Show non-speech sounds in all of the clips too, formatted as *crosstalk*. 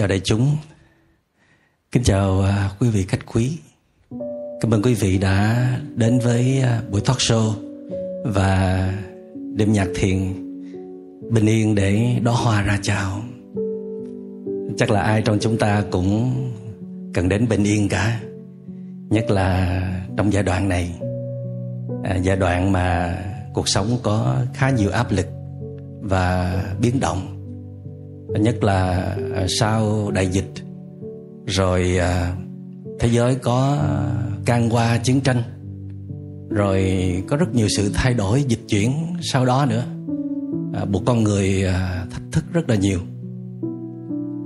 chào đại chúng. Kính chào à, quý vị khách quý. Cảm ơn quý vị đã đến với à, buổi talk show Và đêm nhạc thiền bình yên để đóa hoa ra chào. Chắc là ai trong chúng ta cũng cần đến bình yên cả Nhất là trong giai đoạn này. À, Giai đoạn mà cuộc sống có khá nhiều áp lực và biến động nhất là à, sau đại dịch, rồi à, thế giới có à, can qua chiến tranh, rồi có rất nhiều sự thay đổi, dịch chuyển sau đó nữa. Buộc con người thách thức rất là nhiều.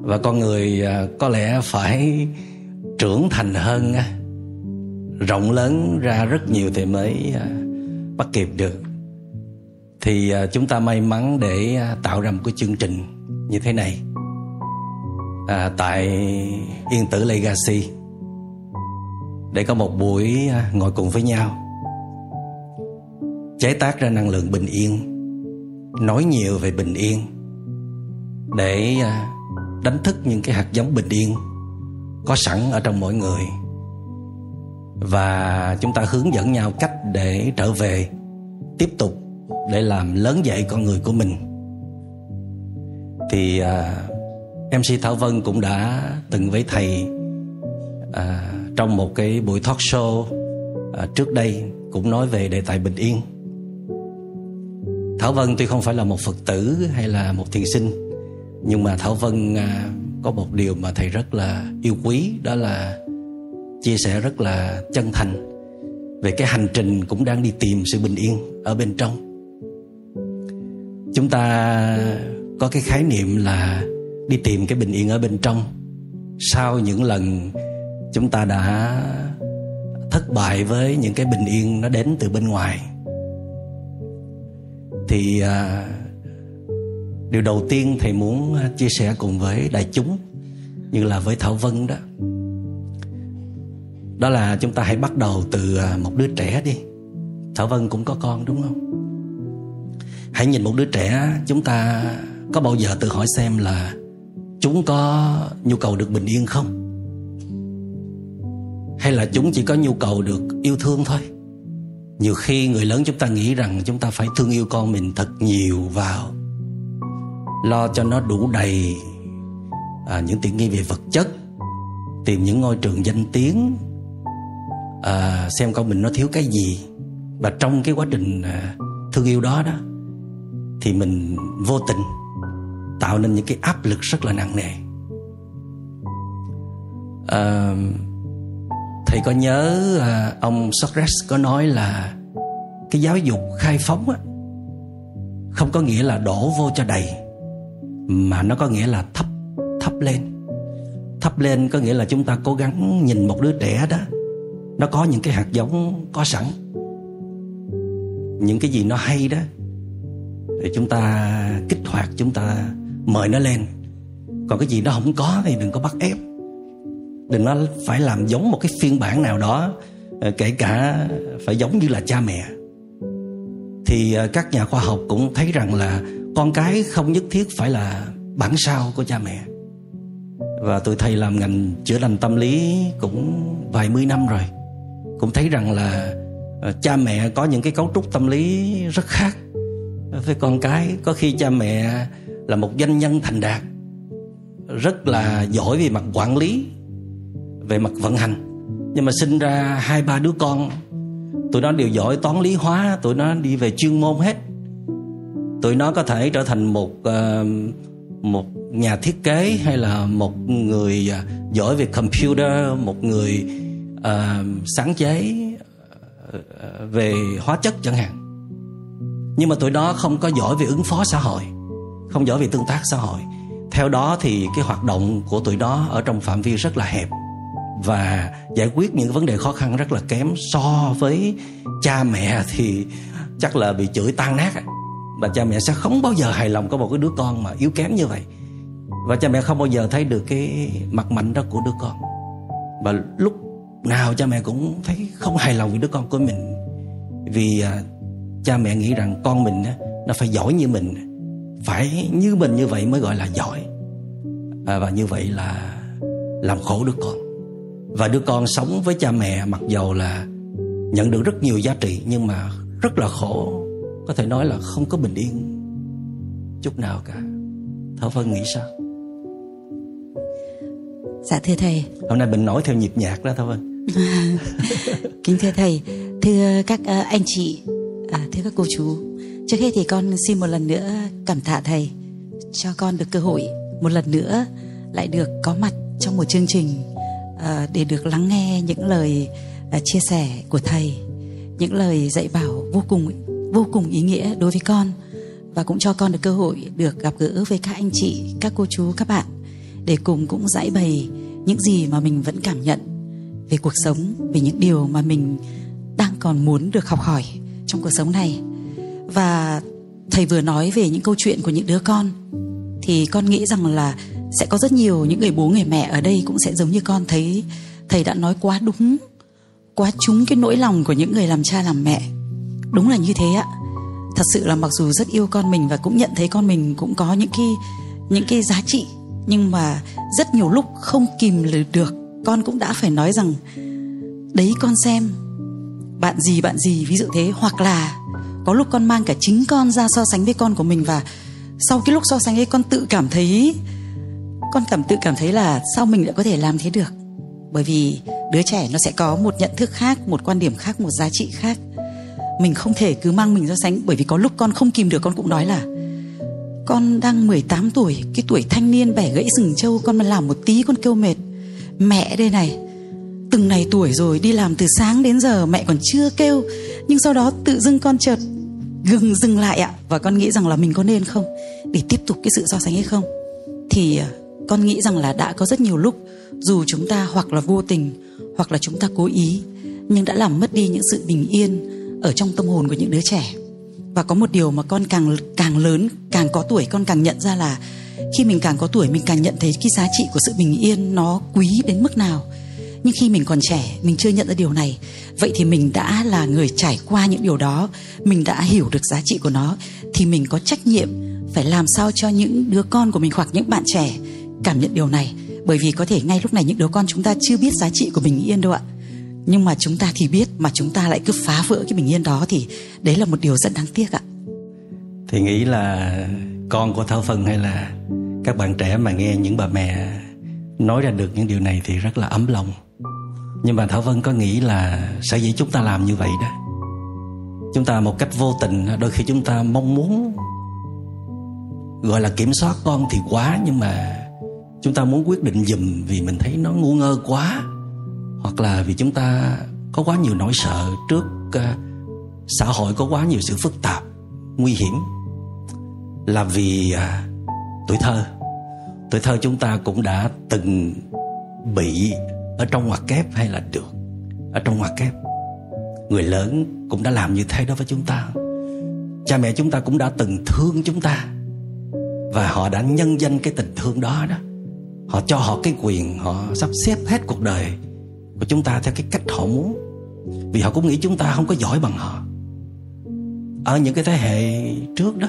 Và con người có lẽ phải trưởng thành hơn rộng lớn ra rất nhiều thì mới bắt kịp được. Thì chúng ta may mắn để tạo ra một cái chương trình như thế này. À, tại Yên Tử Legacy để có một buổi à, ngồi cùng với nhau. Chế tác ra năng lượng bình yên nói nhiều về bình yên để à, đánh thức những cái hạt giống bình yên có sẵn ở trong mỗi người. Và chúng ta hướng dẫn nhau cách để trở về tiếp tục để làm lớn dậy con người của mình thì uh, à, MC Thảo Vân cũng đã từng với thầy uh, trong một cái buổi talk show uh, trước đây cũng nói về đề tài bình yên. Thảo Vân tuy không phải là một Phật tử hay là một thiền sinh nhưng mà Thảo Vân uh, có một điều mà thầy rất là yêu quý đó là chia sẻ rất là chân thành về cái hành trình cũng đang đi tìm sự bình yên ở bên trong. Chúng ta có cái khái niệm là đi tìm cái bình yên ở bên trong. Sau những lần chúng ta đã thất bại với những cái bình yên nó đến từ bên ngoài thì à, điều đầu tiên thầy muốn à, chia sẻ cùng với đại chúng như là với thảo vân đó đó là chúng ta hãy bắt đầu từ à, một đứa trẻ đi. Thảo vân cũng có con đúng không? Hãy nhìn một đứa trẻ chúng ta có bao giờ tự hỏi xem là chúng có nhu cầu được bình yên không? Hay là chúng chỉ có nhu cầu được yêu thương thôi? Nhiều khi người lớn chúng ta nghĩ rằng chúng ta phải thương yêu con mình thật nhiều vào lo cho nó đủ đầy à, những tiện nghi về vật chất tìm những ngôi trường danh tiếng à, xem con mình nó thiếu cái gì. Và trong cái quá trình à, thương yêu đó đó thì mình vô tình tạo nên những cái áp lực rất là nặng nề. À, thầy có nhớ à, ông Socrates có nói là cái giáo dục khai phóng á không có nghĩa là đổ vô cho đầy mà nó có nghĩa là thấp thấp lên. Thấp lên có nghĩa là chúng ta cố gắng nhìn một đứa trẻ đó nó có những cái hạt giống có sẵn những cái gì nó hay đó thì chúng ta kích hoạt chúng ta mời nó lên. Còn cái gì nó không có thì đừng có bắt ép. Đừng nó phải làm giống một cái phiên bản nào đó ờ, kể cả phải giống như là cha mẹ. Thì ờ, các nhà khoa học cũng thấy rằng là con cái không nhất thiết phải là bản sao của cha mẹ. Và tôi thầy làm ngành chữa lành tâm lý cũng vài mươi năm rồi. Cũng thấy rằng là ờ, cha mẹ có những cái cấu trúc tâm lý rất khác với con cái. Có khi cha mẹ là một doanh nhân thành đạt rất là giỏi về mặt quản lý về mặt vận hành. Nhưng mà sinh ra hai ba đứa con tụi nó đều giỏi toán lý hóa tụi nó đi về chuyên môn hết. Tụi nó có thể trở thành một ờ, một nhà thiết kế hay là một người ờ, giỏi về computer một người uh, sáng chế về hóa chất chẳng hạn. Nhưng mà tụi nó không có giỏi về ứng phó xã hội không giỏi về tương tác xã hội. Theo đó thì cái hoạt động của tụi nó ở trong phạm vi rất là hẹp và giải quyết những vấn đề khó khăn rất là kém so với cha mẹ thì chắc là bị chửi tan nát à. và cha mẹ sẽ không bao giờ hài lòng có một cái đứa con mà yếu kém như vậy. Và cha mẹ không bao giờ thấy được cái mặt mạnh đó của đứa con. Và lúc nào cha mẹ cũng thấy không hài lòng với đứa con của mình. Vì à, cha mẹ nghĩ rằng con mình nó phải giỏi như mình phải như mình như vậy mới gọi là giỏi. À, và như vậy là làm khổ đứa con. Và đứa con sống với cha mẹ mặc dầu là nhận được rất nhiều giá trị nhưng mà rất là khổ. Có thể nói là không có bình yên chút nào cả. Thảo vân nghĩ sao? Dạ thưa thầy. Hôm nay mình nói theo nhịp nhạc đó thảo vân. *laughs* Kính thưa thầy. Thưa các uh, anh chị à, thưa các cô chú trước hết thì con xin một lần nữa cảm tạ thầy cho con được cơ hội một lần nữa lại được có mặt trong một chương trình uh, để được lắng nghe những lời uh, chia sẻ của thầy những lời dạy bảo vô cùng vô cùng ý nghĩa đối với con và cũng cho con được cơ hội được gặp gỡ với các anh chị, các cô chú, các bạn để cùng cũng giải bày những gì mà mình vẫn cảm nhận về cuộc sống, về những điều mà mình đang còn muốn được học hỏi trong cuộc sống này. Và thầy vừa nói về những câu chuyện của những đứa con. Thì con nghĩ rằng là sẽ có rất nhiều những người bố, người mẹ ở đây cũng sẽ giống như con thấy thầy đã nói quá đúng, quá trúng cái nỗi lòng của những người làm cha làm mẹ. Đúng là như thế ạ. Thật sự là mặc dù rất yêu con mình và cũng nhận thấy con mình cũng có những cái những cái giá trị, nhưng mà rất nhiều lúc không kìm được, con cũng đã phải nói rằng, đấy, con xem, bạn gì bạn gì, ví dụ thế. Hoặc là có lúc con mang cả chính con ra so sánh với con của mình và sau cái lúc so sánh ấy, con tự cảm thấy, con cảm tự cảm thấy là sao mình lại có thể làm thế được? Bởi vì đứa trẻ nó sẽ có một nhận thức khác, một quan điểm khác, một giá trị khác. Mình không thể cứ mang mình so sánh, bởi vì có lúc con không kìm được, con cũng nói là con đang 18 tuổi, cái tuổi thanh niên bẻ gãy rừng trâu, con mà làm một tí con kêu mệt. Mẹ đây này, từng này tuổi rồi, đi làm từ sáng đến giờ mẹ còn chưa kêu, nhưng sau đó tự dưng con chợt gừng dừng lại ạ. Và con nghĩ rằng là mình có nên không? Để tiếp tục cái sự so sánh hay không? Thì à, con nghĩ rằng là đã có rất nhiều lúc, dù chúng ta hoặc là vô tình, hoặc là chúng ta cố ý, nhưng đã làm mất đi những sự bình yên ở trong tâm hồn của những đứa trẻ. Và có một điều mà con càng càng lớn, càng có tuổi, con càng nhận ra là khi mình càng có tuổi, mình càng nhận thấy cái giá trị của sự bình yên nó quý đến mức nào nhưng khi mình còn trẻ, mình chưa nhận ra điều này. Vậy thì mình đã là người trải qua những điều đó, mình đã hiểu được giá trị của nó, thì mình có trách nhiệm phải làm sao cho những đứa con của mình hoặc những bạn trẻ cảm nhận điều này. Bởi vì có thể ngay lúc này những đứa con chúng ta chưa biết giá trị của bình yên đâu ạ. Nhưng mà chúng ta thì biết, mà chúng ta lại cứ phá vỡ cái bình yên đó thì đấy là một điều rất đáng tiếc ạ. Thì nghĩ là con của thảo phân hay là các bạn trẻ mà nghe những bà mẹ nói ra được những điều này thì rất là ấm lòng nhưng mà thảo vân có nghĩ là sở dĩ chúng ta làm như vậy đó? Chúng ta một cách vô tình đôi khi chúng ta mong muốn gọi là kiểm soát con thì quá nhưng mà chúng ta muốn quyết định dùm vì mình thấy nó ngu ngơ quá hoặc là vì chúng ta có quá nhiều nỗi sợ trước uh, xã hội có quá nhiều sự phức tạp nguy hiểm. Là vì uh, tuổi thơ. Tuổi thơ chúng ta cũng đã từng bị ở trong ngoặc kép hay là được? Ở trong ngoặc kép. Người lớn cũng đã làm như thế đó với chúng ta. Cha mẹ chúng ta cũng đã từng thương chúng ta. Và họ đã nhân danh cái tình thương đó đó. Họ cho họ cái quyền, họ sắp xếp hết cuộc đời của chúng ta theo cái cách họ muốn. Vì họ cũng nghĩ chúng ta không có giỏi bằng họ. Ở những cái thế hệ trước đó,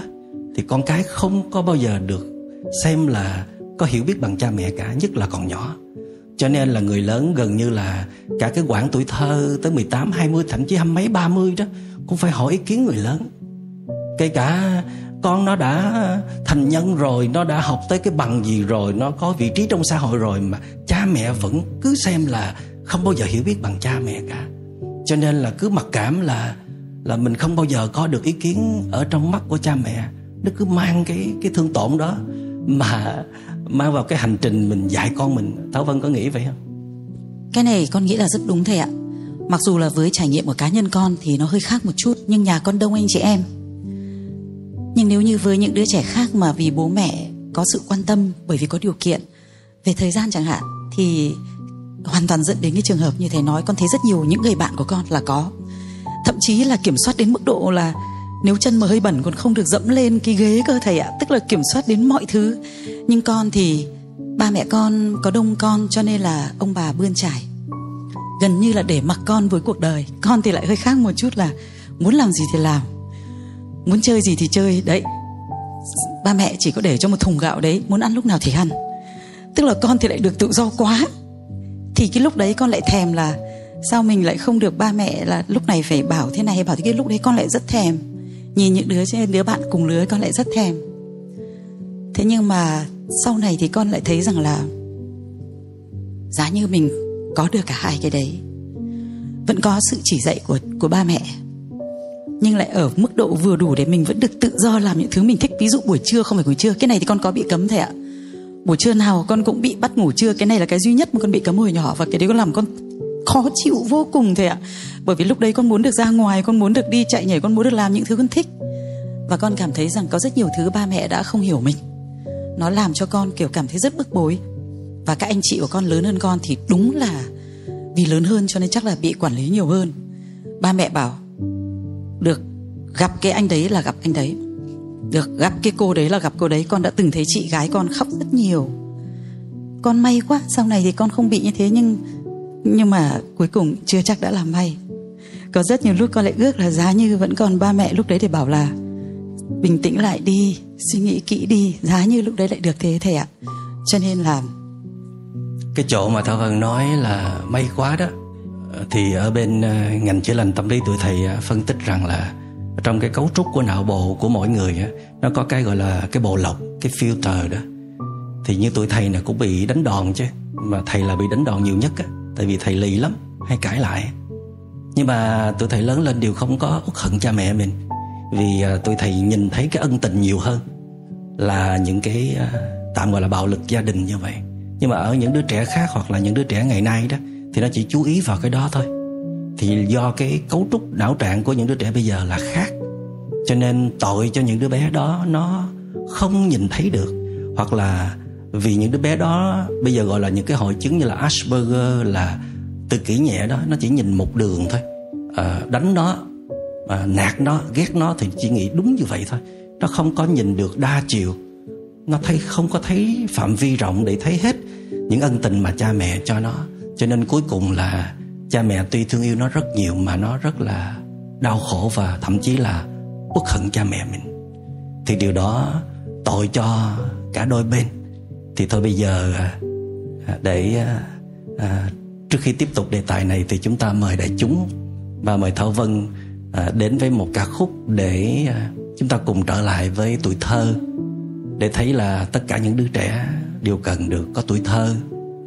thì con cái không có bao giờ được xem là có hiểu biết bằng cha mẹ cả, nhất là còn nhỏ cho nên là người lớn gần như là cả cái quãng tuổi thơ tới 18, 20 thậm chí hai mấy 30 đó cũng phải hỏi ý kiến người lớn. Kể cả con nó đã thành nhân rồi, nó đã học tới cái bằng gì rồi, nó có vị trí trong xã hội rồi mà cha mẹ vẫn cứ xem là không bao giờ hiểu biết bằng cha mẹ cả cho nên là cứ mặc cảm là là mình không bao giờ có được ý kiến ở trong mắt của cha mẹ nó cứ mang cái cái thương tổn đó mà mang vào cái hành trình mình dạy con mình. Thảo Vân có nghĩ vậy không? Cái này con nghĩ là rất đúng thầy ạ. Mặc dù là với trải nghiệm của cá nhân con thì nó hơi khác một chút, Nhưng nhà con đông anh chị em. Nhưng nếu như với những đứa trẻ khác mà vì bố mẹ có sự quan tâm Bởi vì có điều kiện Về thời gian chẳng hạn, Thì hoàn toàn dẫn đến cái trường hợp như thầy nói, con thấy rất nhiều những người bạn của con là có. Thậm chí là kiểm soát đến mức độ là nếu chân mà hơi bẩn còn không được dẫm lên cái ghế cơ thầy ạ, tức là kiểm soát đến mọi thứ. Nhưng con thì, ba mẹ con có đông con cho nên là ông bà bươn trải. Gần như là để mặc con với cuộc đời, con thì lại hơi khác một chút là muốn làm gì thì làm. Muốn chơi gì thì chơi, đấy. Ba mẹ chỉ có để cho một thùng gạo đấy, muốn ăn lúc nào thì ăn. Tức là con thì lại được tự do quá. Thì cái lúc đấy con lại thèm là sao mình lại không được ba mẹ là lúc này phải bảo thế này, bảo thế kia, lúc đấy con lại rất thèm nhìn những đứa đứa bạn cùng lứa con lại rất thèm. Thế nhưng mà sau này thì con lại thấy rằng là giá như mình có được cả hai cái đấy. Vẫn có sự chỉ dạy của của ba mẹ. Nhưng lại ở mức độ vừa đủ để mình vẫn được tự do làm những thứ mình thích. Ví dụ buổi trưa không phải buổi trưa. Cái này thì con có bị cấm thầy ạ. Buổi trưa nào con cũng bị bắt ngủ trưa. Cái này là cái duy nhất mà con bị cấm hồi nhỏ. Và cái đấy con làm con khó chịu vô cùng thầy ạ. Bởi vì lúc đấy con muốn được ra ngoài, con muốn được đi chạy nhảy, con muốn được làm những thứ con thích. Và con cảm thấy rằng có rất nhiều thứ ba mẹ đã không hiểu mình. Nó làm cho con, kiểu, cảm thấy rất bức bối. Và các anh chị của con lớn hơn con thì đúng là vì lớn hơn cho nên chắc là bị quản lý nhiều hơn. Ba mẹ bảo, được, gặp cái anh đấy là gặp anh đấy. Được, gặp cái cô đấy là gặp cô đấy. Con đã từng thấy chị gái con khóc rất nhiều. Con may quá, sau này thì con không bị như thế nhưng nhưng mà cuối cùng chưa chắc đã là may có rất nhiều lúc con lại ước là giá như vẫn còn ba mẹ lúc đấy để bảo là, bình tĩnh lại đi, suy nghĩ kỹ đi, giá như lúc đấy lại được thế thầy ạ. Cho nên là cái chỗ mà thảo vân nói là may quá đó, thì ở bên ờ, ngành chữa lành tâm lý tụi thầy ờ, phân tích rằng là trong cái cấu trúc của não bộ của mỗi người nó có cái gọi là cái bộ lọc, cái filter đó. Thì như tụi thầy là cũng bị đánh đòn chứ, mà thầy là bị đánh đòn nhiều nhất á tại vì thầy lì lắm, hay cãi lại. Nhưng mà tụi thầy lớn lên đều không có uất hận cha mẹ mình. Vì à, tụi thầy nhìn thấy cái ân tình nhiều hơn là những cái à, tạm gọi là bạo lực gia đình như vậy. Nhưng mà ở những đứa trẻ khác hoặc là những đứa trẻ ngày nay đó, thì nó chỉ chú ý vào cái đó thôi. Thì do cái cấu trúc não trạng của những đứa trẻ bây giờ là khác. Cho nên tội cho những đứa bé đó nó không nhìn thấy được, hoặc là vì những đứa bé đó bây giờ gọi là những cái hội chứng như là Asperger là tự kỷ nhẹ đó nó chỉ nhìn một đường thôi. À, đánh nó à, nạt nó ghét nó thì chỉ nghĩ đúng như vậy thôi. Nó không có nhìn được đa chiều. Nó thấy không có thấy phạm vi rộng để thấy hết những ân tình mà cha mẹ cho nó. Cho nên cuối cùng là cha mẹ tuy thương yêu nó rất nhiều mà nó rất là đau khổ và thậm chí là uất hận cha mẹ mình. Thì điều đó tội cho cả đôi bên thì thôi bây giờ à, à, để à, à, trước khi tiếp tục đề tài này thì chúng ta mời đại chúng và mời thảo vân à, đến với một ca khúc để à, chúng ta cùng trở lại với tuổi thơ để thấy là tất cả những đứa trẻ đều cần được có tuổi thơ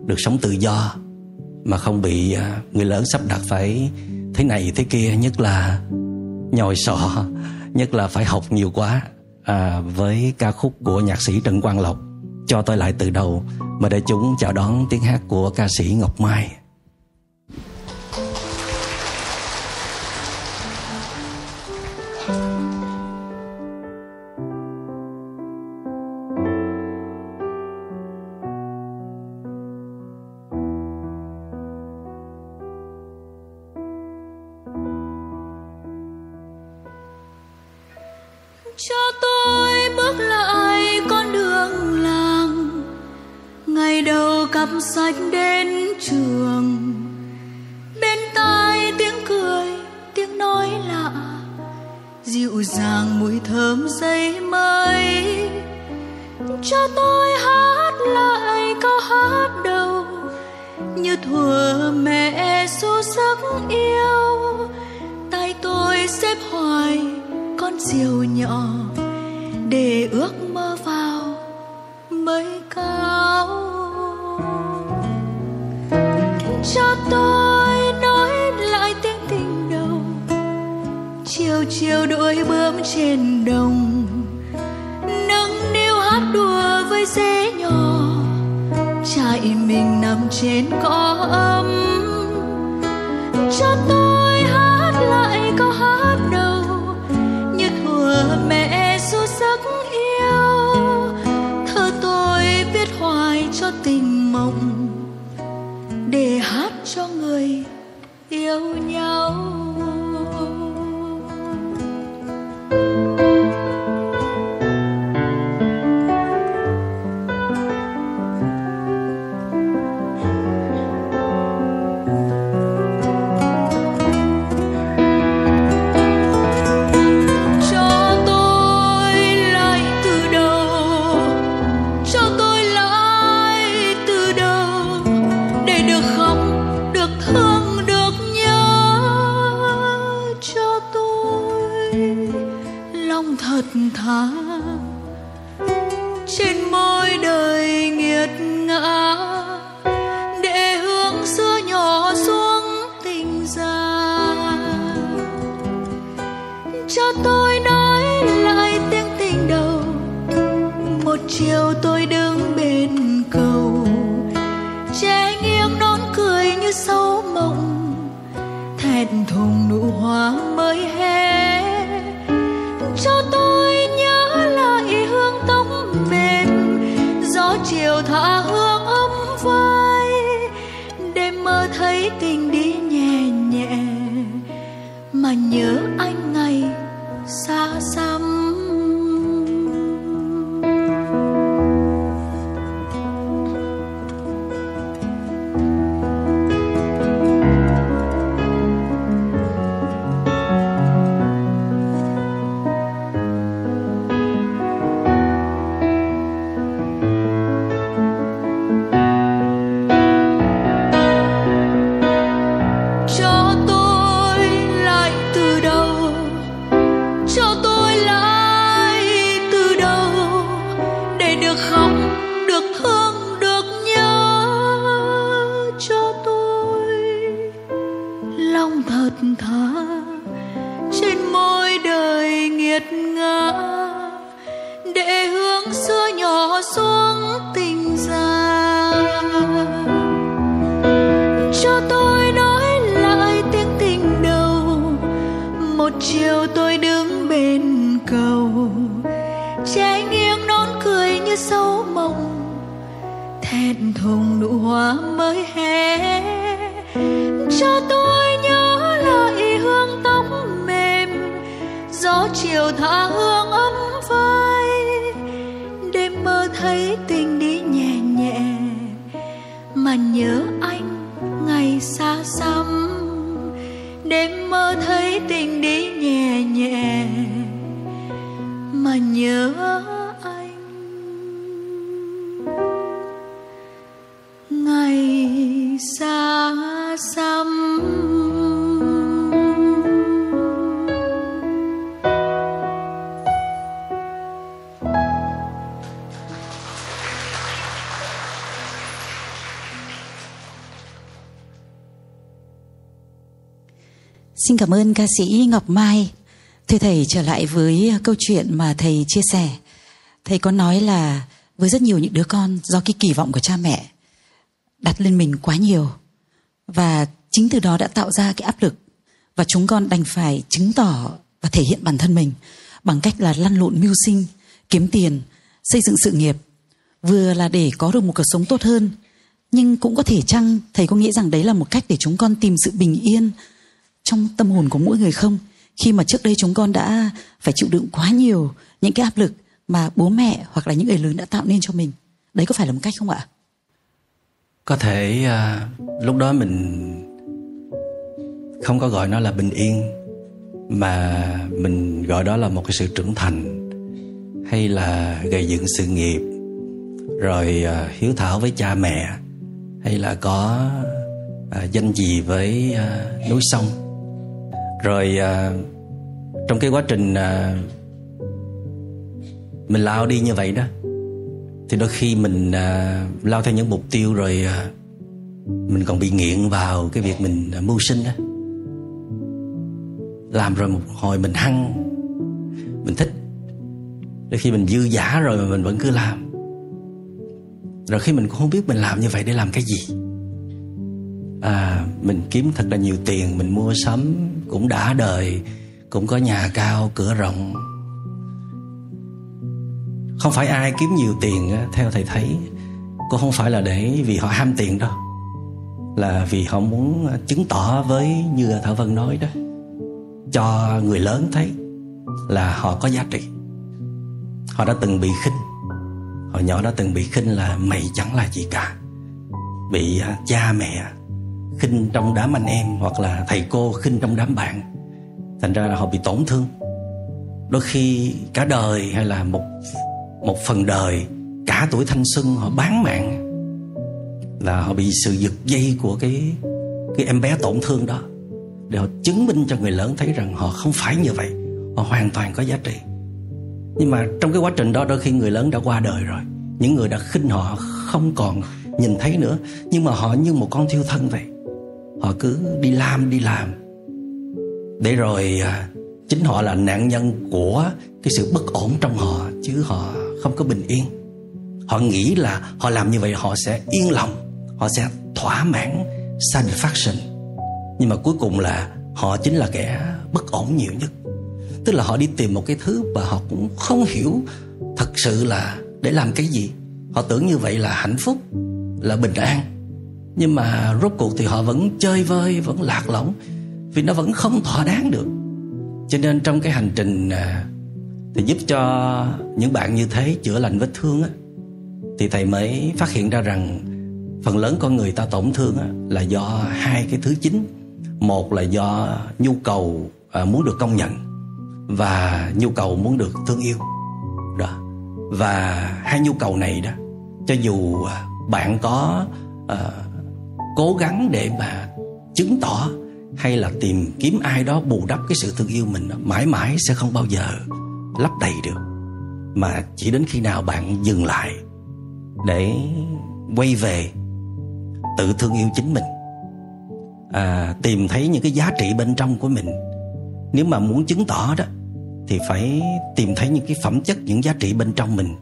được sống tự do mà không bị à, người lớn sắp đặt phải thế này thế kia nhất là nhồi sọ *laughs* nhất là phải học nhiều quá à, với ca khúc của nhạc sĩ Trần Quang Lộc cho tôi lại từ đầu, mà để chúng chào đón tiếng hát của ca sĩ Ngọc Mai. sách đến trường. Bên tai tiếng cười, tiếng nói lạ. Dịu dàng mùi thơm giấy mây. Cho tôi hát lại câu hát đầu. Như thuở mẹ ru sắc yêu. Tay tôi xếp hoài con diều nhỏ. Để ước mơ vào mây cao cho tôi nói lại tiếng tình đầu. Chiều chiều đôi bướm trên đồng, nâng niu hát đùa với dế nhỏ. Trại mình nằm trên cỏ ấm, cho tôi hát lại câu hát đầu. Như thuở mẹ ru giấc yêu, thơ tôi viết hoài cho tình mộng để hát cho người yêu nhau. Cảm ơn ca sĩ Ngọc Mai. Thưa thầy trở lại với câu chuyện mà thầy chia sẻ. Thầy có nói là với rất nhiều những đứa con do cái kỳ vọng của cha mẹ đặt lên mình quá nhiều và chính từ đó đã tạo ra cái áp lực và chúng con đành phải chứng tỏ và thể hiện bản thân mình bằng cách là lăn lộn mưu sinh, kiếm tiền, xây dựng sự nghiệp vừa là để có được một cuộc sống tốt hơn nhưng cũng có thể chăng thầy có nghĩ rằng đấy là một cách để chúng con tìm sự bình yên trong tâm hồn của mỗi người không? Khi mà trước đây chúng con đã phải chịu đựng quá nhiều những cái áp lực mà bố mẹ hoặc là những người lớn đã tạo nên cho mình đấy có phải là một cách không ạ? Có thể à, lúc đó mình không có gọi nó là bình yên mà mình gọi đó là một cái sự trưởng thành hay là gây dựng sự nghiệp rồi à, hiếu thảo với cha mẹ hay là có à, danh gì với à, núi sông rồi à, trong cái quá trình à, mình lao đi như vậy đó thì đôi khi mình à, lao theo những mục tiêu rồi à, mình còn bị nghiện vào cái việc mình à, mưu sinh đó. Làm rồi một hồi mình hăng mình thích. Đôi khi mình dư giả rồi mà mình vẫn cứ làm. Rồi khi mình cũng không biết mình làm như vậy để làm cái gì à mình kiếm thật là nhiều tiền, mình mua sắm cũng đã đời, cũng có nhà cao, cửa rộng. Không phải ai kiếm nhiều tiền theo thầy thấy, cũng không phải là để vì họ ham tiền đâu, là vì họ muốn chứng tỏ với như thảo vân nói đó. Cho người lớn thấy là họ có giá trị. Họ đã từng bị khinh, hồi nhỏ đã từng bị khinh là mày chẳng là gì cả. Bị à, cha mẹ khinh trong đám anh em hoặc là thầy cô khinh trong đám bạn. Thành ra là họ bị tổn thương. Đôi khi cả đời hay là một một phần đời, cả tuổi thanh xuân họ bán mạng là họ bị sự giật dây của cái cái em bé tổn thương đó. Để họ chứng minh cho người lớn thấy rằng họ không phải như vậy, họ hoàn toàn có giá trị. Nhưng mà trong cái quá trình đó, đôi khi người lớn đã qua đời rồi. Những người đã khinh họ không còn nhìn thấy nữa. Nhưng mà họ như một con thiêu thân vậy họ cứ đi làm đi làm. Để rồi à, chính họ là nạn nhân của cái sự bất ổn trong họ, chứ họ không có bình yên. Họ nghĩ là họ làm như vậy họ sẽ yên lòng, họ sẽ thỏa mãn satisfaction. Nhưng mà cuối cùng là họ chính là kẻ bất ổn nhiều nhất. Tức là họ đi tìm một cái thứ và họ cũng không hiểu thật sự là để làm cái gì. Họ tưởng như vậy là hạnh phúc, là bình an nhưng mà rốt cuộc thì họ vẫn chơi vơi vẫn lạc lõng vì nó vẫn không thỏa đáng được. Cho nên trong cái hành trình à, thì giúp cho những bạn như thế chữa lành vết thương á thì thầy mới phát hiện ra rằng phần lớn con người ta tổn thương á, là do hai cái thứ chính. Một là do nhu cầu à, muốn được công nhận và nhu cầu muốn được thương yêu. Đó. Và hai nhu cầu này đó cho dù à, bạn có à, cố gắng để mà chứng tỏ hay là tìm kiếm ai đó bù đắp cái sự thương yêu mình mãi mãi sẽ không bao giờ lấp đầy được. Mà chỉ đến khi nào bạn dừng lại để quay về tự thương yêu chính mình à, tìm thấy những cái giá trị bên trong của mình nếu mà muốn chứng tỏ đó thì phải tìm thấy những cái phẩm chất những giá trị bên trong mình.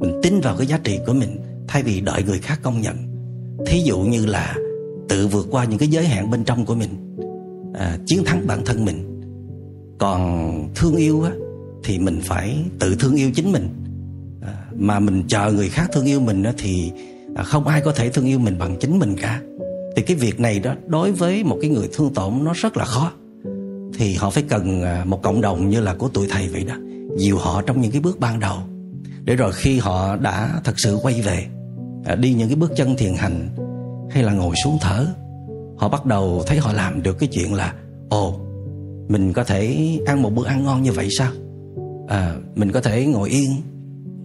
Mình tin vào cái giá trị của mình thay vì đợi người khác công nhận. Thí dụ như là tự vượt qua những cái giới hạn bên trong của mình à, chiến thắng bản thân mình. Còn thương yêu á thì mình phải tự thương yêu chính mình. À, mà mình chờ người khác thương yêu mình á thì à, không ai có thể thương yêu mình bằng chính mình cả. Thì cái việc này đó đối với một cái người thương tổn nó rất là khó. Thì họ phải cần à, một cộng đồng như là của tụi thầy vậy đó dìu họ trong những cái bước ban đầu. Để rồi khi họ đã thật sự quay về à, đi những cái bước chân thiền hành hay là ngồi xuống thở? Họ bắt đầu thấy họ làm được cái chuyện là ồ mình có thể ăn một bữa ăn ngon như vậy sao? À, mình có thể ngồi yên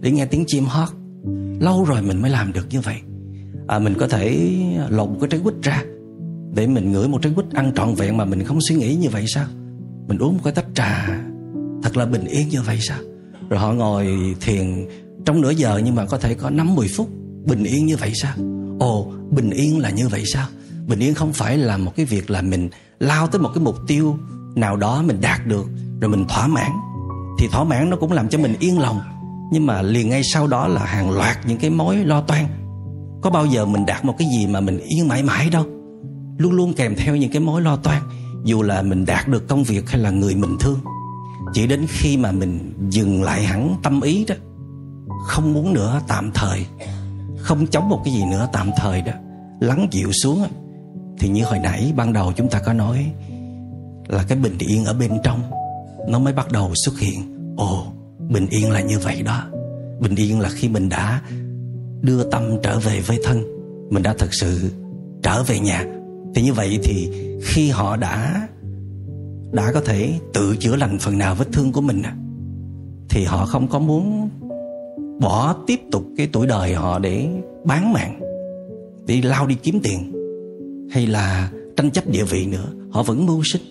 để nghe tiếng chim hót. Lâu rồi mình mới làm được như vậy. À, mình có thể lột cái trái quýt ra để mình ngửi một trái quýt ăn trọn vẹn mà mình không suy nghĩ như vậy sao? Mình uống một cái tách trà thật là bình yên như vậy sao? Rồi họ ngồi thiền trong nửa giờ nhưng mà có thể có năm mười phút bình yên như vậy sao? Ồ bình yên là như vậy sao? Bình yên không phải là một cái việc là mình lao tới một cái mục tiêu nào đó mình đạt được, rồi mình thỏa mãn. Thì thỏa mãn nó cũng làm cho mình yên lòng, nhưng mà liền ngay sau đó là hàng loạt những cái mối lo toan. Có bao giờ mình đạt một cái gì mà mình yên mãi mãi đâu. Luôn luôn kèm theo những cái mối lo toan, dù là mình đạt được công việc hay là người mình thương. Chỉ đến khi mà mình dừng lại hẳn tâm ý đó, không muốn nữa tạm thời, không chống một cái gì nữa tạm thời đó lắng dịu xuống thì như hồi nãy ban đầu chúng ta có nói, là cái bình yên ở bên trong, nó mới bắt đầu xuất hiện. Ồ, bình yên là như vậy đó. Bình yên là khi mình đã đưa tâm trở về với thân, mình đã thật sự trở về nhà. Thì như vậy thì khi họ đã đã có thể tự chữa lành phần nào vết thương của mình thì họ không có muốn bỏ tiếp tục cái tuổi đời họ để bán mạng đi lao đi kiếm tiền. Hay là tranh chấp địa vị nữa. Họ vẫn mưu sinh.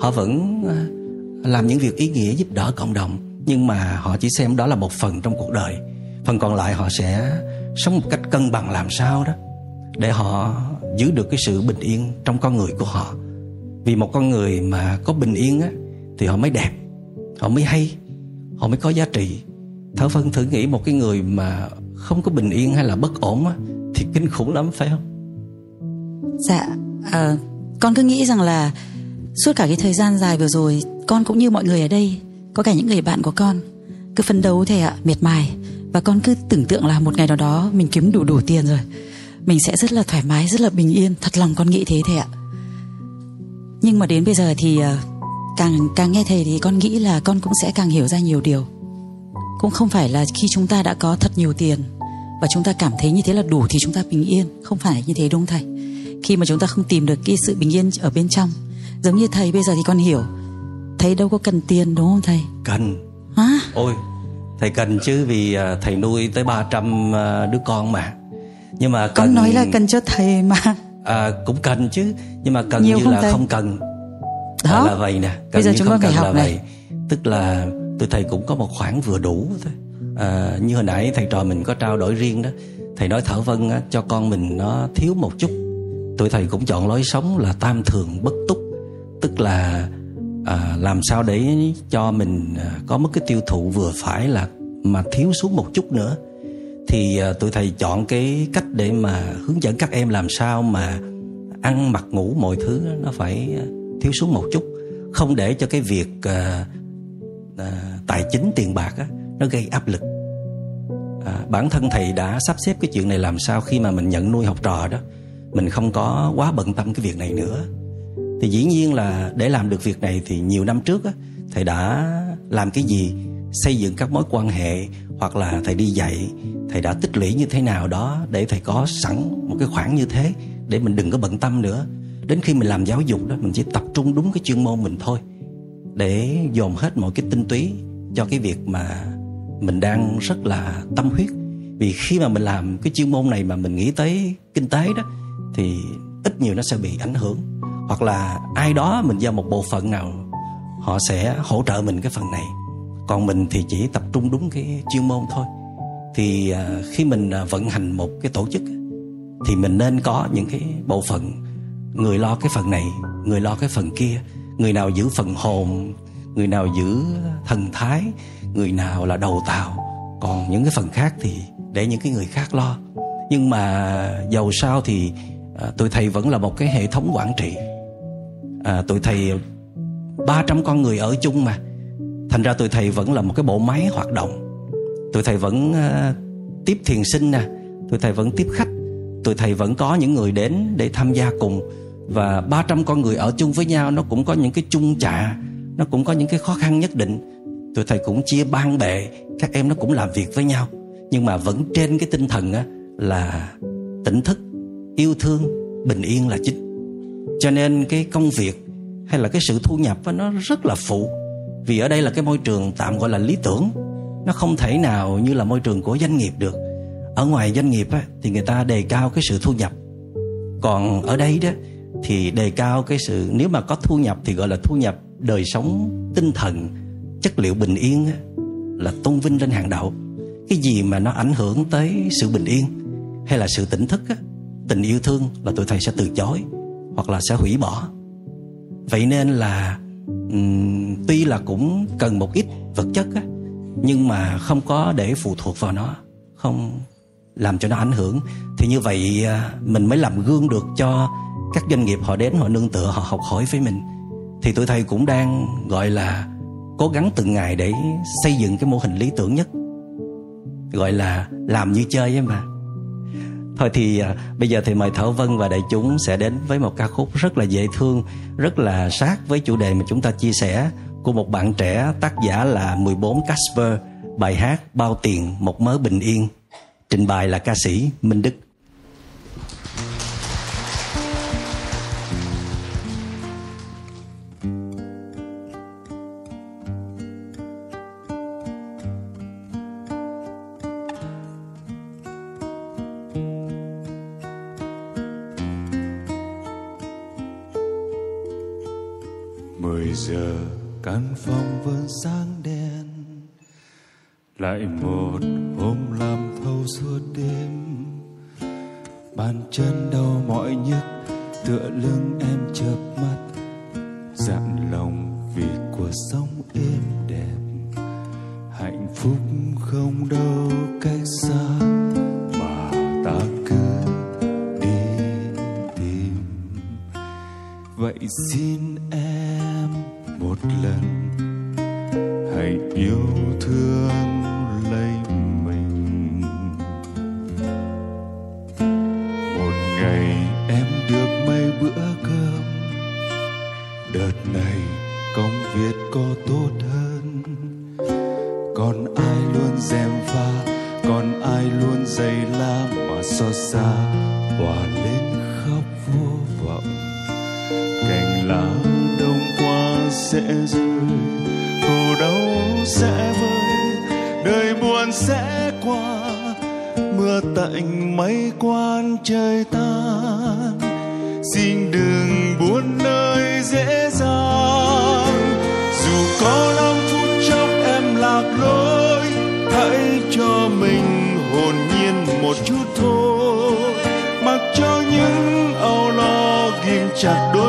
Họ vẫn ờ, làm những việc ý nghĩa giúp đỡ cộng đồng. Nhưng mà họ chỉ xem đó là một phần trong cuộc đời. Phần còn lại họ sẽ sống một cách cân bằng làm sao đó. Để họ giữ được cái sự bình yên trong con người của họ. Vì một con người mà có bình yên á, thì họ mới đẹp. Họ mới hay. Họ mới có giá trị. Thở phân thử nghĩ một cái người mà không có bình yên hay là bất ổn á thì kinh khủng lắm phải không? Dạ à, con cứ nghĩ rằng là suốt cả cái thời gian dài vừa rồi con cũng như mọi người ở đây có cả những người bạn của con cứ phấn đấu thầy ạ miệt mài. Và con cứ tưởng tượng là một ngày nào đó mình kiếm đủ đủ tiền rồi mình sẽ rất là thoải mái rất là bình yên. Thật lòng con nghĩ thế thầy ạ. Nhưng mà đến bây giờ thì ờ, càng càng nghe thầy thì con nghĩ là con cũng sẽ càng hiểu ra nhiều điều. Cũng không phải là khi chúng ta đã có thật nhiều tiền và chúng ta cảm thấy như thế là đủ thì chúng ta bình yên. Không phải như thế đúng không thầy? Khi mà chúng ta không tìm được cái sự bình yên ở bên trong giống như thầy bây giờ thì con hiểu. Thầy đâu có cần tiền đúng không thầy? Cần. Hả? Ôi thầy cần chứ vì à, thầy nuôi tới 300 à, đứa con mà. Nhưng mà cần con nói là cần cho thầy mà. À, cũng cần chứ. Nhưng mà cần Nhiều như không là thầy? không cần. Đó. À, là vậy nè. Cần Bây giờ chúng con phải học là này. vậy. Tức là tụi thầy cũng có một khoản vừa đủ thôi à, như hồi nãy thầy trò mình có trao đổi riêng đó thầy nói thở vân á, cho con mình nó thiếu một chút. Tụi thầy cũng chọn lối sống là tam thường bất túc tức là à, làm sao để cho mình à, có mức cái tiêu thụ vừa phải là mà thiếu xuống một chút nữa. Thì à, tụi thầy chọn cái cách để mà hướng dẫn các em làm sao mà ăn mặc ngủ mọi thứ nó phải à, thiếu xuống một chút. Không để cho cái việc à, à, tài chính tiền bạc á, nó gây áp lực à, bản thân thầy đã sắp xếp cái chuyện này làm sao khi mà mình nhận nuôi học trò đó. Mình không có quá bận tâm cái việc này nữa. Thì dĩ nhiên là để làm được việc này thì nhiều năm trước á, thầy đã làm cái gì? Xây dựng các mối quan hệ hoặc là thầy đi dạy thầy đã tích lũy như thế nào đó để thầy có sẵn một cái khoản như thế để mình đừng có bận tâm nữa. Đến khi mình làm giáo dục đó mình chỉ tập trung đúng cái chuyên môn mình thôi để dồn hết mọi cái tinh túy cho cái việc mà mình đang rất là tâm huyết vì khi mà mình làm cái chuyên môn này mà mình nghĩ tới kinh tế đó, thì ít nhiều nó sẽ bị ảnh hưởng. Hoặc là ai đó mình giao một bộ phận nào, họ sẽ hỗ trợ mình cái phần này. Còn mình thì chỉ tập trung đúng cái chuyên môn thôi. Thì à, khi mình à, vận hành một cái tổ chức thì mình nên có những cái bộ phận. Người lo cái phần này, người lo cái phần kia. Người nào giữ phần hồn người nào giữ thần thái người nào là đầu tàu. Còn những cái phần khác thì để những cái người khác lo. Nhưng mà dầu sao thì à, tụi thầy vẫn là một cái hệ thống quản trị. À, tụi thầy 300 con người ở chung mà. Thành ra tụi thầy vẫn là một cái bộ máy hoạt động. Tụi thầy vẫn à, tiếp thiền sinh nè. Tụi thầy vẫn tiếp khách. Tụi thầy vẫn có những người đến để tham gia cùng. Và 300 con người ở chung với nhau nó cũng có những cái chung chạ nó cũng có những cái khó khăn nhất định. Tụi thầy cũng chia ban bệ các em nó cũng làm việc với nhau. Nhưng mà vẫn trên cái tinh thần á, là tỉnh thức yêu thương bình yên là chính. Cho nên cái công việc hay là cái sự thu nhập á, nó rất là phụ. Vì ở đây là cái môi trường tạm gọi là lý tưởng. Nó không thể nào như là môi trường của doanh nghiệp được. Ở ngoài doanh nghiệp á, thì người ta đề cao cái sự thu nhập. Còn ở đây đó thì đề cao cái sự nếu mà có thu nhập thì gọi là thu nhập đời sống tinh thần chất liệu bình yên là tôn vinh lên hàng đầu cái gì mà nó ảnh hưởng tới sự bình yên hay là sự tỉnh thức tình yêu thương là tụi thầy sẽ từ chối hoặc là sẽ hủy bỏ. Vậy nên là um, tuy là cũng cần một ít vật chất á, nhưng mà không có để phụ thuộc vào nó không làm cho nó ảnh hưởng. Thì như vậy à, mình mới làm gương được cho các doanh nghiệp họ đến họ nương tựa họ học hỏi với mình thì tụi thầy cũng đang gọi là cố gắng từng ngày để xây dựng cái mô hình lý tưởng nhất. Gọi là làm như chơi ấy mà. Thôi thì à, bây giờ thì mời thảo vân và đại chúng sẽ đến với một ca khúc rất là dễ thương rất là sát với chủ đề mà chúng ta chia sẻ của một bạn trẻ tác giả là 14 Casper bài hát bao tiền một mớ bình yên. Trình bày là ca sĩ Minh Đức. Chặt đôi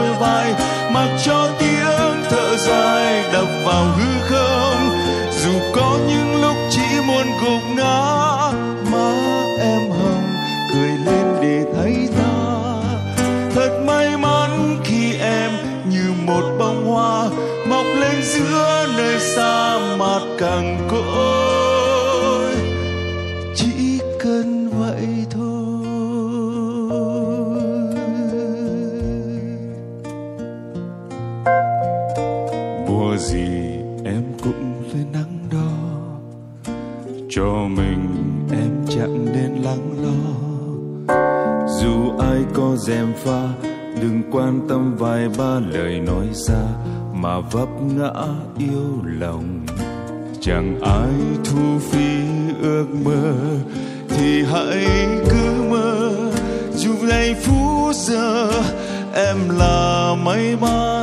quan tâm vài ba lời nói ra mà vấp ngã yêu lòng chẳng ai thu phí ước mơ thì hãy cứ mơ dù giây phút giờ em là mây mắn.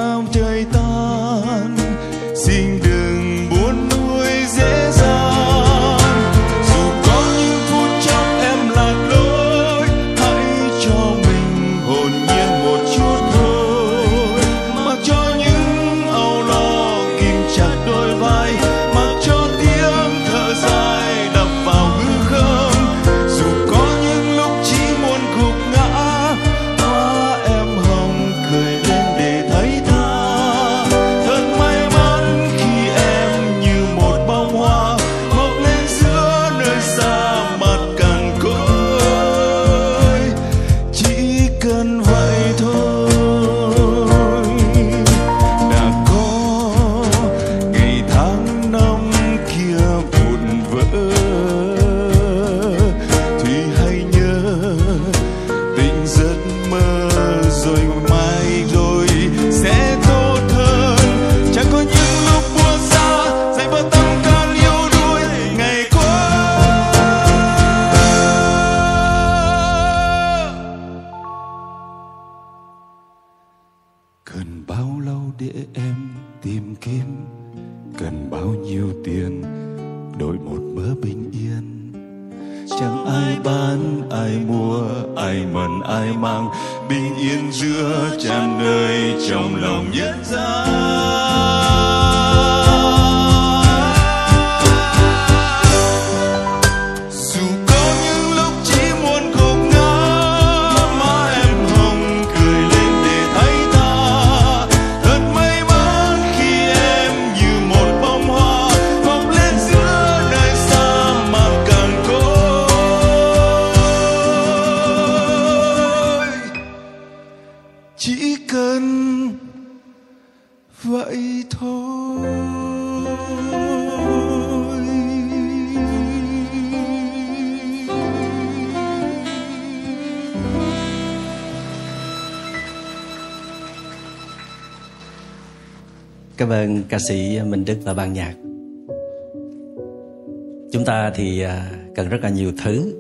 Ca sĩ Minh Đức và ban nhạc. Chúng ta thì à, cần rất là nhiều thứ.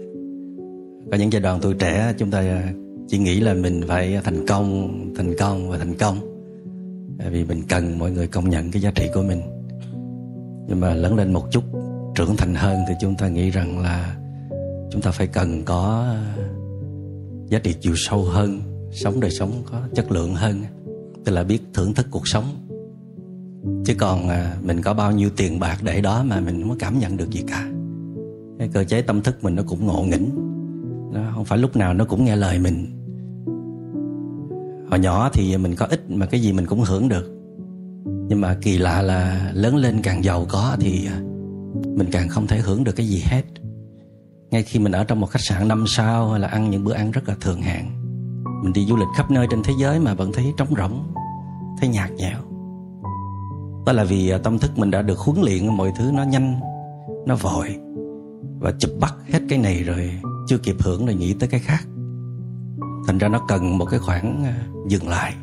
Có những giai đoạn tuổi trẻ chúng ta à, chỉ nghĩ là mình phải thành công, thành công và thành công. Vì mình cần mọi người công nhận cái giá trị của mình. Nhưng mà lớn lên một chút trưởng thành hơn thì chúng ta nghĩ rằng là Chúng ta phải cần có giá trị chiều sâu hơn Sống đời sống có chất lượng hơn. Tức là biết thưởng thức cuộc sống chứ còn à, mình có bao nhiêu tiền bạc để đó mà mình không có cảm nhận được gì cả. Cái cơ chế tâm thức mình nó cũng ngộ nghĩnh. Nó không phải lúc nào nó cũng nghe lời mình. Hồi nhỏ thì mình có ít mà cái gì mình cũng hưởng được. Nhưng mà kỳ lạ là lớn lên càng giàu có thì à, mình càng không thể hưởng được cái gì hết. Ngay khi mình ở trong một khách sạn năm sao hay là ăn những bữa ăn rất là thường hạn mình đi du lịch khắp nơi trên thế giới mà vẫn thấy trống rỗng, thấy nhạt nhẽo đó là vì à, tâm thức mình đã được huấn luyện, mọi thứ nó nhanh, nó vội và chụp bắt hết cái này rồi chưa kịp hưởng rồi nghĩ tới cái khác. Thành ra nó cần một cái khoảng à, dừng lại,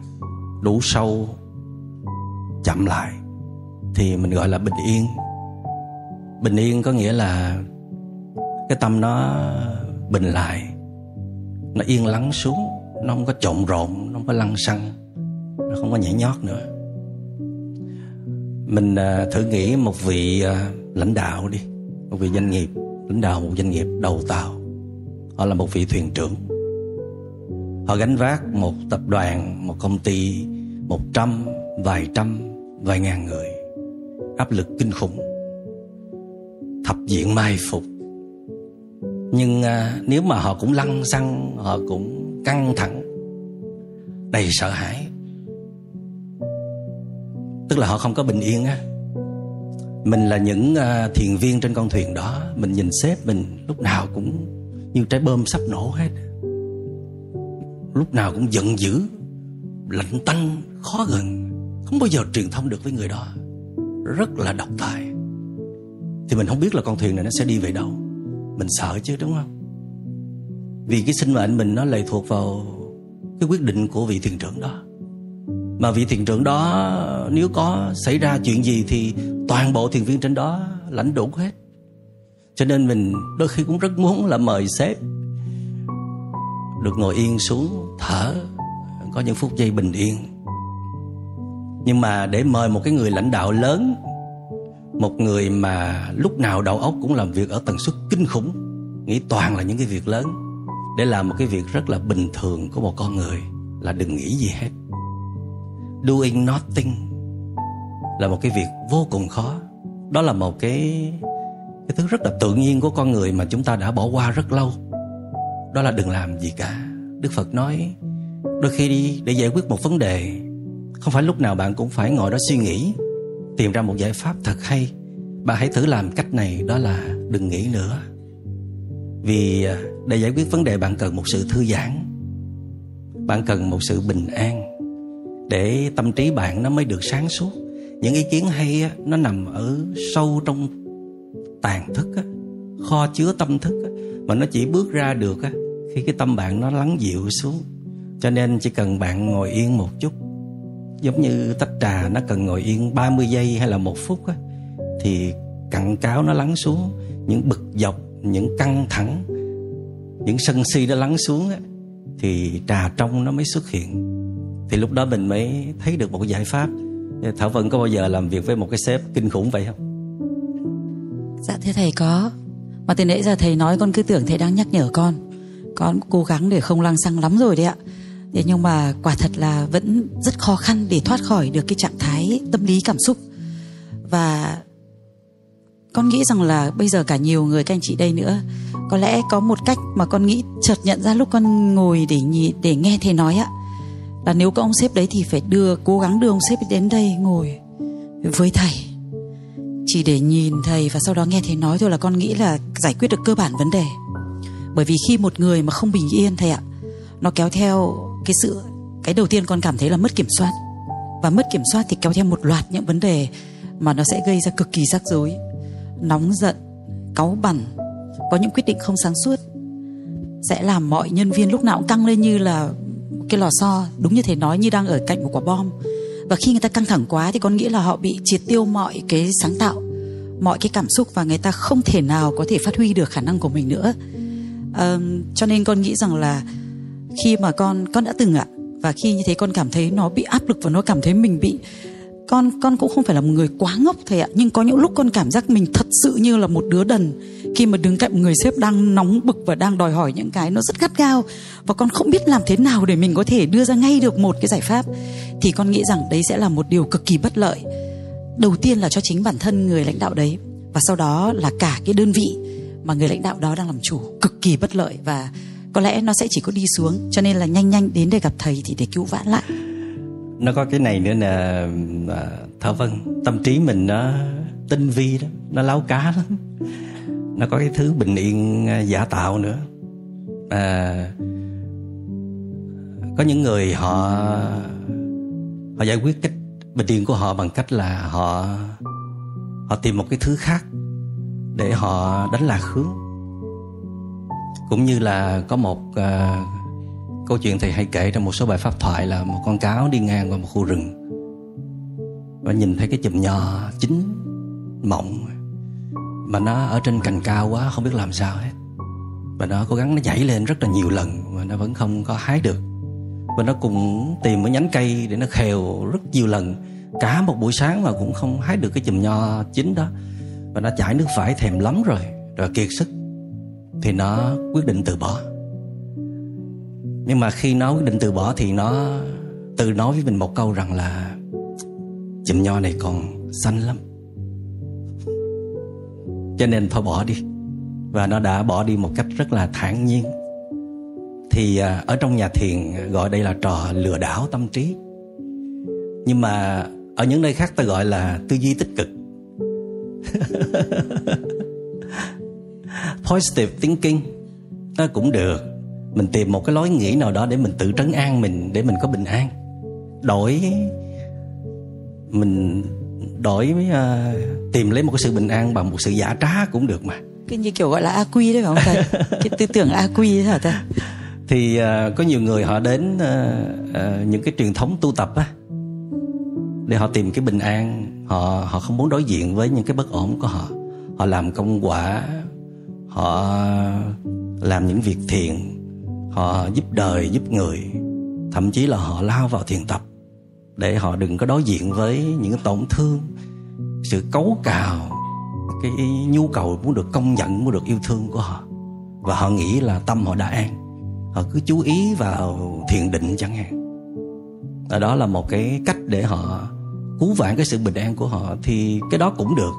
đủ sâu, chậm lại. Thì mình gọi là bình yên. Bình yên có nghĩa là cái tâm nó bình lại, nó yên lắng xuống, nó không có trộn rộn, nó không có lăng xăng, nó không có nhảy nhót nữa mình à, thử nghĩ một vị à, lãnh đạo đi. Một vị doanh nghiệp lãnh đạo một doanh nghiệp đầu tàu. Họ là một vị thuyền trưởng. Họ gánh vác một tập đoàn một công ty một trăm vài trăm vài ngàn người. Áp lực kinh khủng. Thập diện mai phục. Nhưng à, nếu mà họ cũng lăng xăng họ cũng căng thẳng đầy sợ hãi tức là họ không có bình yên á. Mình là những à, thiền thuyền viên trên con thuyền đó. Mình nhìn sếp mình lúc nào cũng như trái bom sắp nổ hết. Lúc nào cũng giận dữ, lạnh tanh, khó gần. Không bao giờ truyền thông được với người đó. Rất là độc tài. Thì mình không biết là con thuyền này nó sẽ đi về đâu. Mình sợ chứ, đúng không? Vì cái sinh mệnh mình nó lệ thuộc vào cái quyết định của vị thuyền trưởng đó mà vị thuyền trưởng đó, nếu có xảy ra chuyện gì thì toàn bộ thuyền viên trên đó lãnh đủ hết. Cho nên mình đôi khi cũng rất muốn là mời sếp. Được ngồi yên xuống, thở, có những phút giây bình yên. Nhưng mà để mời một cái người lãnh đạo lớn, một người mà lúc nào đầu óc cũng làm việc ở tần suất kinh khủng, nghĩ toàn là những cái việc lớn, để làm một cái việc rất là bình thường của một con người là đừng nghĩ gì hết doing nothing là một cái việc vô cùng khó. Đó là một cái cái thứ rất là tự nhiên của con người mà chúng ta đã bỏ qua rất lâu. Đó là đừng làm gì cả. Đức phật nói, đôi khi đi để giải quyết một vấn đề, không phải lúc nào bạn cũng phải ngồi đó suy nghĩ, tìm ra một giải pháp thật hay. Bạn hãy thử làm cách này, đó là đừng nghĩ nữa. Vì à, để giải quyết vấn đề, bạn cần một sự thư giãn, bạn cần một sự bình an để tâm trí bạn nó mới được sáng suốt. Những ý kiến hay á, nó nằm ở sâu trong tàn thức á, kho chứa tâm thức á, mà nó chỉ bước ra được á, khi cái tâm bạn nó lắng dịu xuống. Cho nên chỉ cần bạn ngồi yên một chút giống như tách trà nó cần ngồi yên 30 giây hay là một phút á, thì cặn cáo nó lắng xuống. Những bực dọc những căng thẳng những sân si nó lắng xuống á, thì trà trong nó mới xuất hiện thì lúc đó mình mới thấy được một cái giải pháp. Thảo vân có bao giờ làm việc với một cái sếp kinh khủng vậy không? Dạ thưa thầy có. Mà từ nãy giờ thầy nói con cứ tưởng thầy đang nhắc nhở con. Con cố gắng để không lăng xăng lắm rồi đấy ạ. Thế nhưng mà quả thật là vẫn rất khó khăn để thoát khỏi được cái trạng thái tâm lý cảm xúc. Và con nghĩ rằng là bây giờ cả nhiều người, các anh chị đây nữa, có lẽ có một cách mà con nghĩ chợt nhận ra lúc con ngồi để nhì để nghe thầy nói ạ là nếu có ông sếp đấy thì phải đưa, cố gắng đưa ông sếp đến đây ngồi với thầy. Chỉ để nhìn thầy và sau đó nghe thầy nói thôi là con nghĩ là giải quyết được cơ bản vấn đề. Bởi vì khi một người mà không bình yên thầy ạ, nó kéo theo cái sự, cái đầu tiên con cảm thấy là mất kiểm soát. Và mất kiểm soát thì kéo theo một loạt những vấn đề mà nó sẽ gây ra cực kỳ rắc rối, nóng giận, cáu bẩn, có những quyết định không sáng suốt, sẽ làm mọi nhân viên lúc nào cũng căng lên như là cái lò xo đúng như thầy nói như đang ở cạnh một quả bom. Và khi người ta căng thẳng quá thì con nghĩ là họ bị triệt tiêu mọi cái sáng tạo mọi cái cảm xúc và người ta không thể nào có thể phát huy được khả năng của mình nữa. À, cho nên con nghĩ rằng là khi mà con con đã từng ạ và khi như thế con cảm thấy nó bị áp lực và nó cảm thấy mình bị con con cũng không phải là một người quá ngốc thầy ạ. Nhưng có những lúc con cảm giác mình thật sự như là một đứa đần. Khi mà đứng cạnh một người sếp đang nóng bực và đang đòi hỏi những cái nó rất gắt gao và con không biết làm thế nào để mình có thể đưa ra ngay được một cái giải pháp, thì con nghĩ rằng đấy sẽ là một điều cực kỳ bất lợi. Đầu tiên là cho chính bản thân người lãnh đạo đấy và sau đó là cả cái đơn vị mà người lãnh đạo đó đang làm chủ cực kỳ bất lợi và có lẽ nó sẽ chỉ có đi xuống. Cho nên là nhanh nhanh đến để gặp thầy thì để cứu vãn lại nó có cái này nữa là thở vân tâm trí mình nó tinh vi đó nó láo cá lắm. Nó có cái thứ bình yên à, giả tạo nữa. À, có những người họ họ giải quyết cách bình yên của họ bằng cách là họ họ tìm một cái thứ khác để họ đánh lạc hướng. Cũng như là có một uh, câu chuyện thầy hay kể trong một số bài pháp thoại là một con cáo đi ngang qua một khu rừng. Và nhìn thấy cái chùm nho chín mọng, mà nó ở trên cành cao quá, không biết làm sao hết. Và nó cố gắng nó nhảy lên rất là nhiều lần, mà nó vẫn không có hái được. Và nó cùng tìm cái nhánh cây để nó khều rất nhiều lần. Cả một buổi sáng mà cũng không hái được cái chùm nho chín đó. Và nó chảy nước phải thèm lắm rồi rồi kiệt sức. Thì nó quyết định từ bỏ nhưng mà khi nó quyết định từ bỏ thì nó tự nói với mình một câu rằng là, chùm nho này còn xanh lắm. Cho nên thôi bỏ đi. Và nó đã bỏ đi một cách rất là thản nhiên. Thì à, ở trong nhà thiền gọi đây là trò lừa đảo tâm trí. Nhưng mà ở những nơi khác ta gọi là tư duy tích cực. *laughs* Positive thinking, nó cũng được mình tìm một cái lối nghĩ nào đó để mình tự trấn an mình để mình có bình an. Đổi mình đổi uh, tìm lấy một cái sự bình an bằng một sự giả trá cũng được mà. Cái như kiểu gọi là a quy đấy phải không thầy? *laughs* Cái tư tưởng a quy hả thầy? Thì uh, có nhiều người họ đến uh, uh, những cái truyền thống tu tập á để họ tìm cái bình an. Họ họ không muốn đối diện với những cái bất ổn của họ. Họ làm công quả họ làm những việc thiện họ giúp đời, giúp người. Thậm chí là họ lao vào thiền tập để họ đừng có đối diện với những tổn thương, sự cấu cào, cái nhu cầu muốn được công nhận, muốn được yêu thương của họ. Và họ nghĩ là tâm họ đã an. Họ cứ chú ý vào thiền định chẳng hạn. Và đó là một cái cách để họ cứu vãn cái sự bình an của họ thì cái đó cũng được.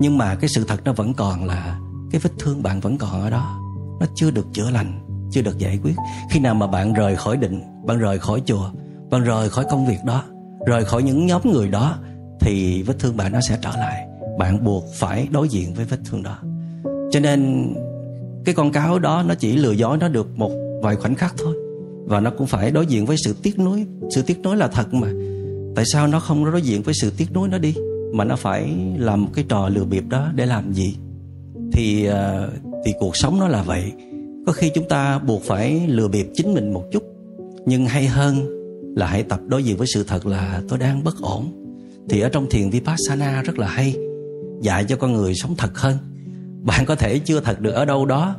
Nhưng mà cái sự thật nó vẫn còn là cái vết thương bạn vẫn còn ở đó. Nó chưa được chữa lành chưa được giải quyết. Khi nào mà bạn rời khỏi định, bạn rời khỏi chùa, bạn rời khỏi công việc đó, rời khỏi những nhóm người đó, thì vết thương bạn nó sẽ trở lại. Bạn buộc phải đối diện với vết thương đó. Cho nên, cái con cáo đó nó chỉ lừa dối nó được một vài khoảnh khắc thôi. Và nó cũng phải đối diện với sự tiếc nuối. Sự tiếc nuối là thật mà. Tại sao nó không đối diện với sự tiếc nuối nó đi? Mà nó phải làm một cái trò lừa bịp đó để làm gì? Thì ờ, thì cuộc sống nó là vậy có khi chúng ta buộc phải lừa bịp chính mình một chút. Nhưng hay hơn là hãy tập đối diện với sự thật là tôi đang bất ổn. Thì ở trong thiền vipassana rất là hay dạy cho con người sống thật hơn. Bạn có thể chưa thật được ở đâu đó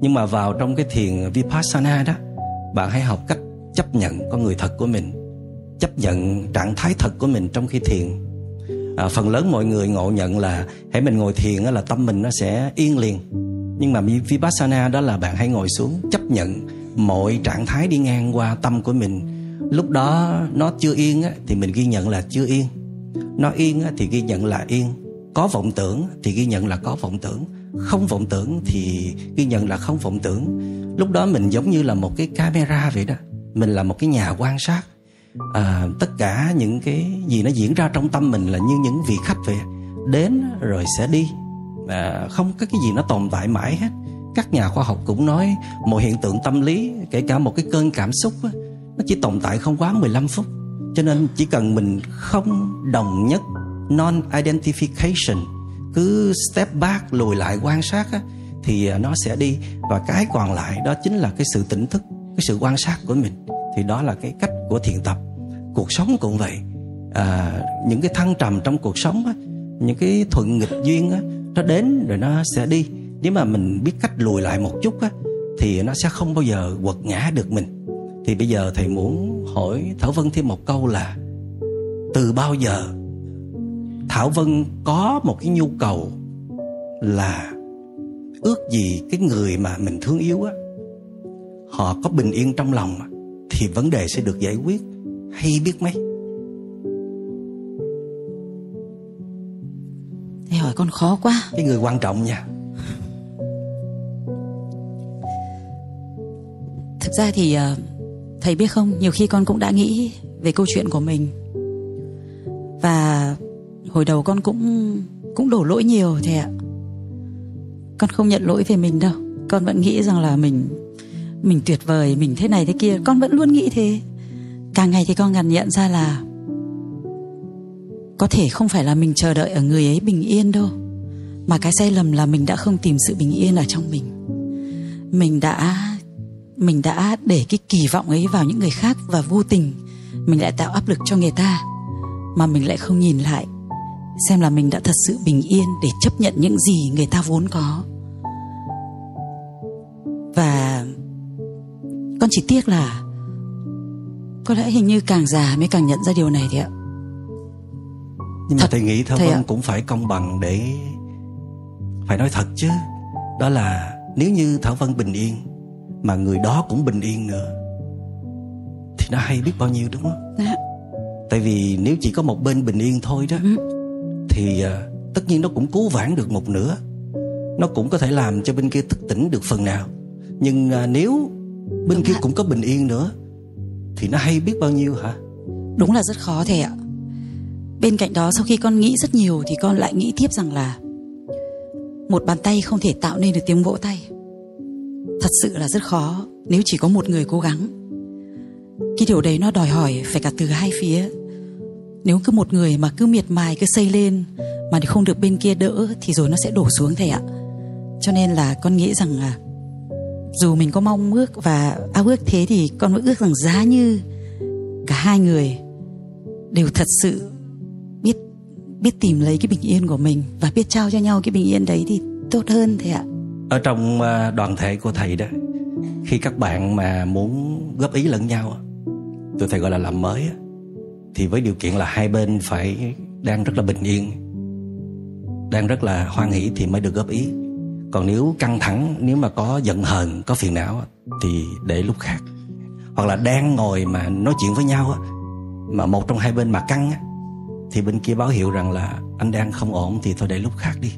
nhưng mà vào trong cái thiền vipassana đó bạn hãy học cách chấp nhận con người thật của mình chấp nhận trạng thái thật của mình trong khi thiền. À, phần lớn mọi người ngộ nhận là hãy mình ngồi thiền là tâm mình nó sẽ yên liền nhưng mà vipassana đó là bạn hãy ngồi xuống chấp nhận mọi trạng thái đi ngang qua tâm của mình. Lúc đó nó chưa yên á, thì mình ghi nhận là chưa yên. Nó yên á, thì ghi nhận là yên. Có vọng tưởng thì ghi nhận là có vọng tưởng. Không vọng tưởng thì ghi nhận là không vọng tưởng. Lúc đó mình giống như là một cái camera vậy đó. Mình là một cái nhà quan sát. À, tất cả những cái gì nó diễn ra trong tâm mình là như những vị khách vậy. Đến rồi sẽ đi à, không có cái gì nó tồn tại mãi hết. Các nhà khoa học cũng nói một hiện tượng tâm lý kể cả một cái cơn cảm xúc á, nó chỉ tồn tại không quá 15 phút. Cho nên chỉ cần mình không đồng nhất non identification cứ step back lùi lại quan sát á, thì à, nó sẽ đi. Và cái còn lại đó chính là cái sự tỉnh thức cái sự quan sát của mình. Thì đó là cái cách của thiền tập. Cuộc sống cũng vậy. À, những cái thăng trầm trong cuộc sống á, những cái thuận nghịch duyên á, nó đến rồi nó sẽ đi. Nếu mà mình biết cách lùi lại một chút á, thì nó sẽ không bao giờ quật ngã được mình. Thì bây giờ thầy muốn hỏi thảo vân thêm một câu là từ bao giờ thảo vân có một cái nhu cầu là ước gì cái người mà mình thương yêu á họ có bình yên trong lòng thì vấn đề sẽ được giải quyết. Hay biết mấy? Hỏi con khó quá. Cái người quan trọng nha. Thực ra thì ờ, thầy biết không nhiều khi con cũng đã nghĩ về câu chuyện của mình. Và hồi đầu con cũng cũng đổ lỗi nhiều thầy ạ. Con không nhận lỗi về mình đâu. Con vẫn nghĩ rằng là mình mình tuyệt vời mình thế này thế kia. Con vẫn luôn nghĩ thế. Càng ngày thì con càng nhận ra là có thể không phải là mình chờ đợi ở người ấy bình yên đâu, mà cái sai lầm là mình đã không tìm sự bình yên ở trong mình. Mình đã mình đã để cái kỳ vọng ấy vào những người khác và vô tình mình lại tạo áp lực cho người ta, mà mình lại không nhìn lại, xem là mình đã thật sự bình yên để chấp nhận những gì người ta vốn có. Và con chỉ tiếc là có lẽ hình như càng già mới càng nhận ra điều này thì ạ nhưng mà Thật, thầy nghĩ thầy vân ạ. cũng phải công bằng để phải nói thật chứ. Đó là nếu như thảo vân bình yên mà người đó cũng bình yên nữa thì nó hay biết bao nhiêu đúng không? Dạ. tại vì nếu chỉ có một bên bình yên thôi đó Ừ. thì à, tất nhiên nó cũng cứu vãn được một nửa. Nó cũng có thể làm cho bên kia thức tỉnh được phần nào. Nhưng à, nếu bên kia cũng có bình yên nữa thì nó hay biết bao nhiêu hả? Đúng là rất khó thầy ạ bên cạnh đó, sau khi con nghĩ rất nhiều thì con lại nghĩ tiếp rằng là một bàn tay không thể tạo nên được tiếng vỗ tay. Thật sự là rất khó nếu chỉ có một người cố gắng. Cái điều đấy nó đòi hỏi phải cả từ hai phía. Nếu cứ một người mà cứ miệt mài, cứ xây lên mà không được bên kia đỡ thì rồi nó sẽ đổ xuống thầy ạ. Cho nên là con nghĩ rằng là dù mình có mong ước và ao ước thế thì con vẫn ước rằng giá như cả hai người đều thật sự biết tìm lấy cái bình yên của mình và biết trao cho nhau cái bình yên đấy thì tốt hơn thầy ạ. Ở trong à, đoàn thể của thầy đó, khi các bạn mà muốn góp ý lẫn nhau tụi thầy gọi là làm mới thì với điều kiện là hai bên phải đang rất là bình yên, đang rất là hoan hỷ thì mới được góp ý. Còn nếu căng thẳng, nếu mà có giận hờn, có phiền não thì để lúc khác. Hoặc là đang ngồi mà nói chuyện với nhau mà một trong hai bên mà căng thì bên kia báo hiệu rằng là anh đang không ổn thì thôi để lúc khác đi.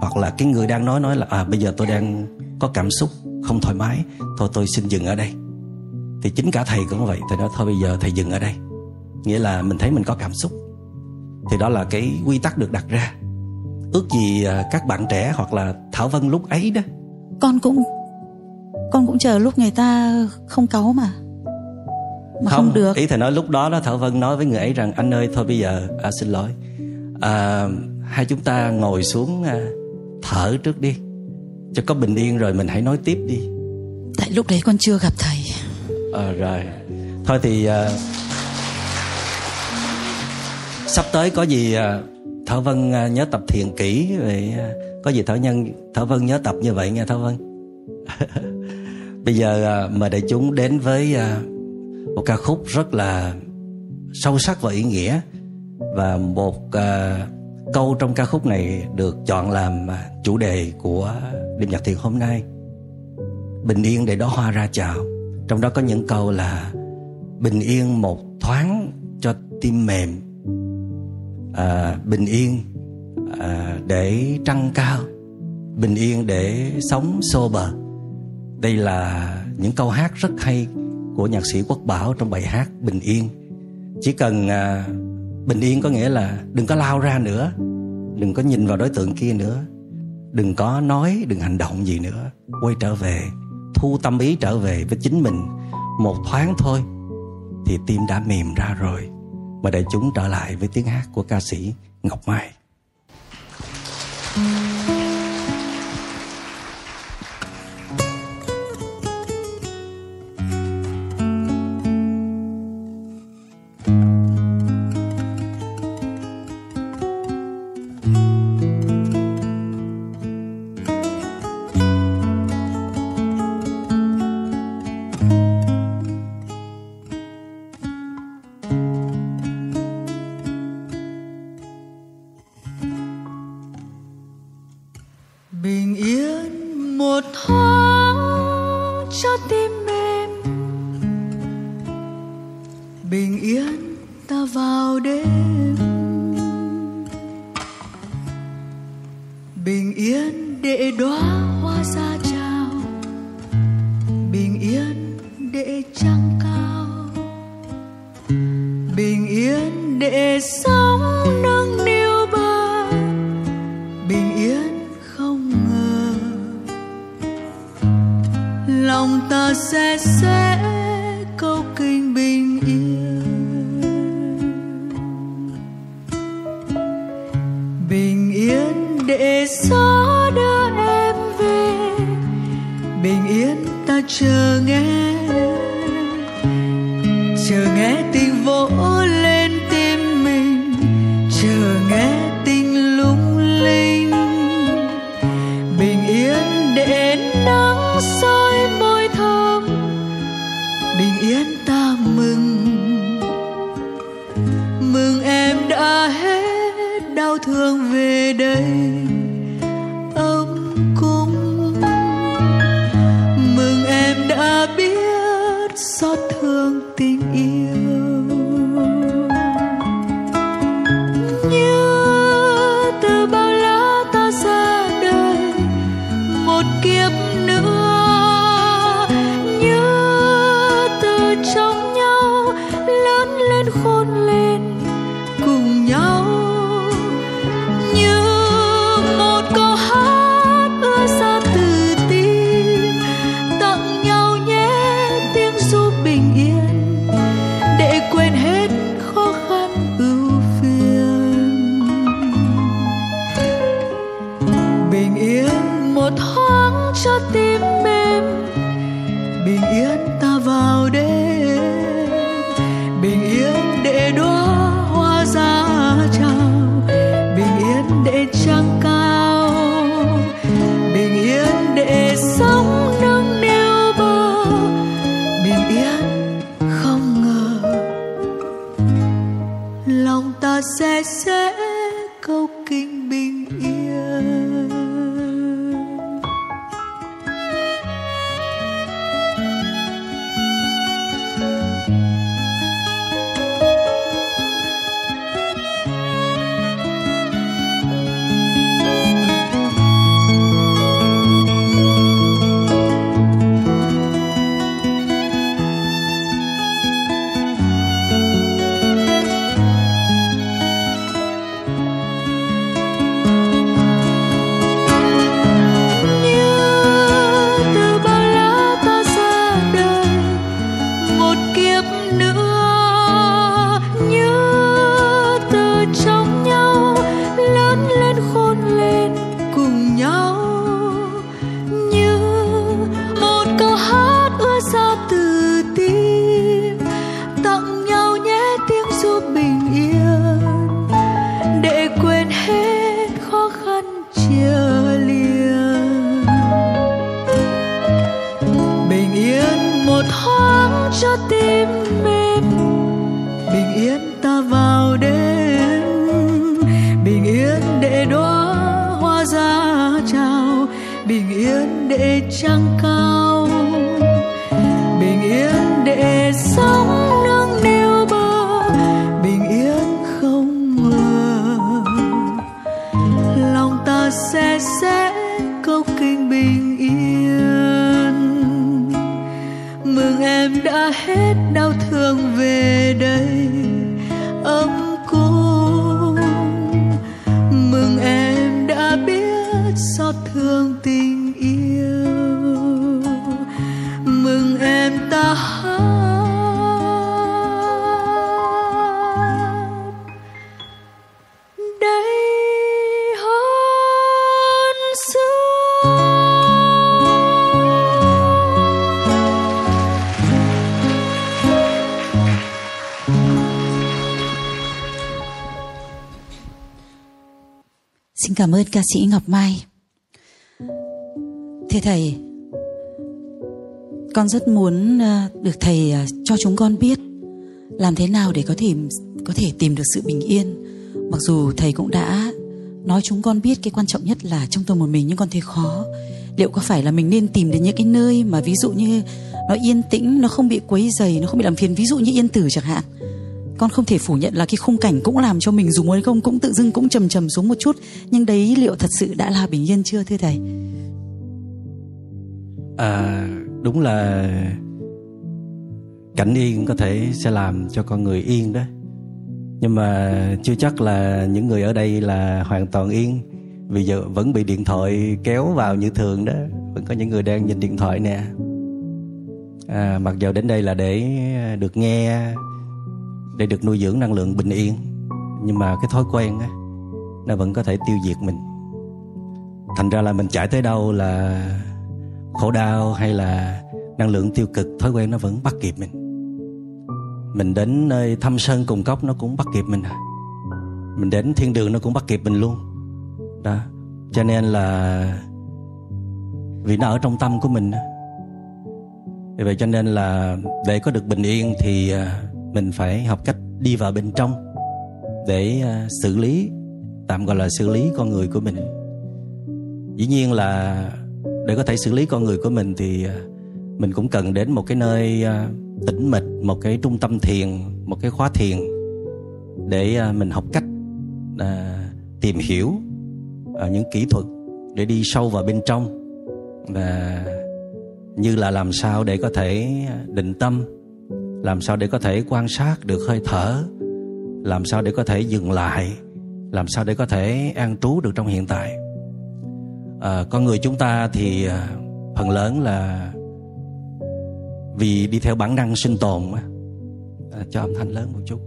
Hoặc là cái người đang nói nói là à bây giờ tôi đang có cảm xúc không thoải mái, thôi tôi xin dừng ở đây. Thì chính cả thầy cũng vậy, thầy nói, thôi bây giờ thầy dừng ở đây. Nghĩa là mình thấy mình có cảm xúc. Thì đó là cái quy tắc được đặt ra. Ước gì à, các bạn trẻ hoặc là thảo vân lúc ấy đó. Con cũng con cũng chờ lúc người ta không cáu mà mà không, không được. ý thầy nói lúc đó đó thảo vân nói với người ấy rằng anh ơi thôi bây giờ à, xin lỗi. À, hai chúng ta ngồi xuống à, thở trước đi. Cho có bình yên rồi mình hãy nói tiếp đi. Tại lúc đấy con chưa gặp thầy. À, rồi. Thôi thì à, sắp tới có gì à, thảo vân à, nhớ tập thiền kỹ rồi à, có gì thảo nhân thảo vân nhớ tập như vậy nha thảo vân. *laughs* Bây giờ à, mời đại chúng đến với à, một ca khúc rất là sâu sắc và ý nghĩa. Và một uh, câu trong ca khúc này được chọn làm à, chủ đề của đêm nhạc thiền hôm nay. Bình yên để đó hoa ra chào. Trong đó có những câu là bình yên một thoáng cho tim mềm. À, bình yên à, để trăng cao. Bình yên để sống xô bờ đây là những câu hát rất hay của nhạc sĩ quốc bảo trong bài hát bình yên. Chỉ cần à, bình yên có nghĩa là đừng có lao ra nữa đừng có nhìn vào đối tượng kia nữa đừng có nói đừng hành động gì nữa. Quay trở về thu tâm ý trở về với chính mình một thoáng thôi thì tim đã mềm ra rồi. Mà để chúng trở lại với tiếng hát của ca sĩ ngọc mai. Lòng ta sẽ sẽ câu kinh bình yên. Bình yên để gió đưa em về. Bình yên ta chờ nghe Xin cảm ơn ca sĩ Ngọc Mai. Thưa thầy, con rất muốn ờ, được thầy ờ, cho chúng con biết làm thế nào để có thể có thể tìm được sự bình yên. Mặc dù thầy cũng đã nói chúng con biết cái quan trọng nhất là trong tôi một mình nhưng con thấy khó. Liệu có phải là mình nên tìm đến những cái nơi mà ví dụ như nó yên tĩnh, nó không bị quấy dày, nó không bị làm phiền, ví dụ như yên tử chẳng hạn con không thể phủ nhận là cái khung cảnh cũng làm cho mình dùng muốn không cũng tự dưng cũng trầm trầm xuống một chút. Nhưng đấy liệu thật sự đã là bình yên chưa thưa thầy? À, đúng là cảnh yên có thể sẽ làm cho con người yên đó. Nhưng mà chưa chắc là những người ở đây là hoàn toàn yên. Vì giờ vẫn bị điện thoại kéo vào như thường đó. Vẫn có những người đang nhìn điện thoại nè. À, mặc dù đến đây là để được nghe để được nuôi dưỡng năng lượng bình yên. Nhưng mà cái thói quen á, nó vẫn có thể tiêu diệt mình. Thành ra là mình chạy tới đâu là khổ đau hay là năng lượng tiêu cực, thói quen nó vẫn bắt kịp mình. Mình đến nơi thăm sơn cùng cốc nó cũng bắt kịp mình à. Mình đến thiên đường nó cũng bắt kịp mình luôn. Đó, cho nên là vì nó ở trong tâm của mình vì vậy cho nên là để có được bình yên thì à, mình phải học cách đi vào bên trong để à, xử lý tạm gọi là xử lý con người của mình. Dĩ nhiên là để có thể xử lý con người của mình thì à, mình cũng cần đến một cái nơi à, tĩnh mịch một cái trung tâm thiền một cái khóa thiền để mình học cách à, tìm hiểu à, những kỹ thuật để đi sâu vào bên trong. Và như là làm sao để có thể định tâm làm sao để có thể quan sát được hơi thở? Làm sao để có thể dừng lại? Làm sao để có thể an trú được trong hiện tại? À, con người chúng ta thì à, phần lớn là vì đi theo bản năng sinh tồn à, cho âm thanh lớn một chút.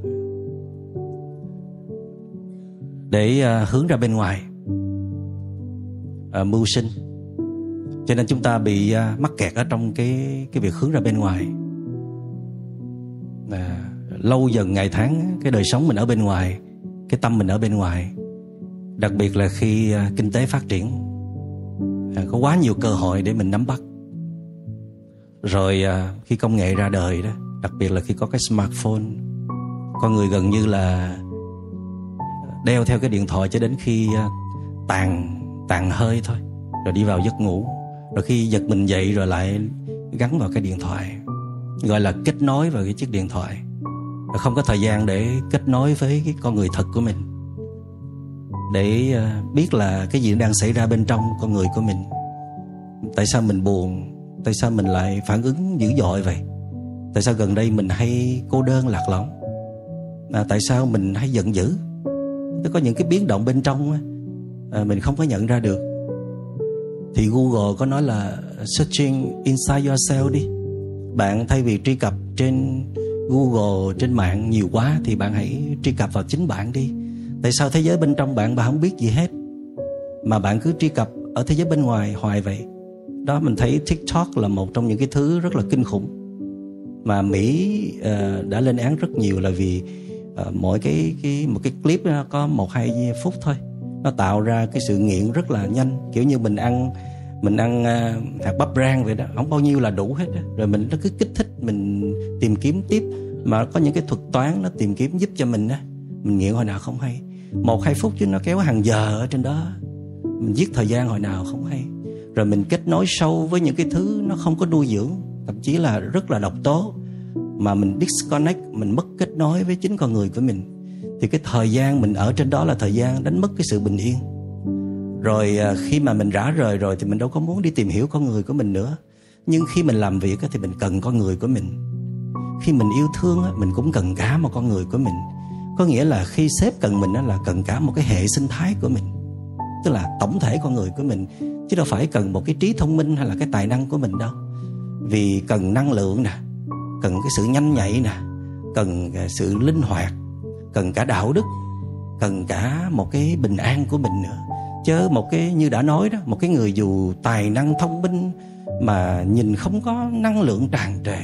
Để à, hướng ra bên ngoài. À, mưu sinh. Cho nên chúng ta bị à, mắc kẹt ở trong cái cái việc hướng ra bên ngoài à, lâu dần ngày tháng cái đời sống mình ở bên ngoài cái tâm mình ở bên ngoài. Đặc biệt là khi à, kinh tế phát triển. À, có quá nhiều cơ hội để mình nắm bắt. Rồi à, khi công nghệ ra đời đó đặc biệt là khi có cái smartphone con người gần như là đeo theo cái điện thoại cho đến khi à, tàn tàn hơi thôi rồi đi vào giấc ngủ. Rồi khi giật mình dậy rồi lại gắn vào cái điện thoại gọi là kết nối vào cái chiếc điện thoại. Và không có thời gian để kết nối với cái con người thật của mình. Để ờ, biết là cái gì đang xảy ra bên trong con người của mình. Tại sao mình buồn? Tại sao mình lại phản ứng dữ dội vậy? Tại sao gần đây mình hay cô đơn lạc lõng? À, tại sao mình hay giận dữ? Nó có những cái biến động bên trong à, mình không có nhận ra được. Thì Google có nói là searching inside yourself đi bạn thay vì truy cập trên Google trên mạng nhiều quá thì bạn hãy truy cập vào chính bạn đi. Tại sao thế giới bên trong bạn bạn không biết gì hết? Mà bạn cứ truy cập ở thế giới bên ngoài hoài vậy. Đó mình thấy TikTok là một trong những cái thứ rất là kinh khủng. Mà Mỹ uh, đã lên án rất nhiều là vì uh, mỗi cái cái một cái clip nó có một hai phút thôi. Nó tạo ra cái sự nghiện rất là nhanh. Kiểu như mình ăn mình ăn à, hạt bắp rang vậy đó không bao nhiêu là đủ hết đó. rồi mình nó cứ kích thích, mình tìm kiếm tiếp. Mà có những cái thuật toán nó tìm kiếm giúp cho mình á, mình nghiện hồi nào không hay. Một, hai phút chứ nó kéo hàng giờ ở trên đó. Mình giết thời gian hồi nào không hay. Rồi mình kết nối sâu với những cái thứ nó không có nuôi dưỡng, thậm chí là rất là độc tố. Mà mình disconnect, mình mất kết nối với chính con người của mình. Thì cái thời gian mình ở trên đó là thời gian đánh mất cái sự bình yên rồi à, khi mà mình rã rời rồi thì mình đâu có muốn đi tìm hiểu con người của mình nữa. Nhưng khi mình làm việc thì mình cần con người của mình. Khi mình yêu thương mình cũng cần cả một con người của mình. Có nghĩa là khi sếp cần mình là cần cả một cái hệ sinh thái của mình. Tức là tổng thể con người của mình. Chứ đâu phải cần một cái trí thông minh hay là cái tài năng của mình đâu. Vì cần năng lượng nè, cần cái sự nhanh nhạy nè, cần à, sự linh hoạt, cần cả đạo đức, cần cả một cái bình an của mình nữa chớ một cái như đã nói đó một cái người dù tài năng thông minh mà nhìn không có năng lượng tràn trề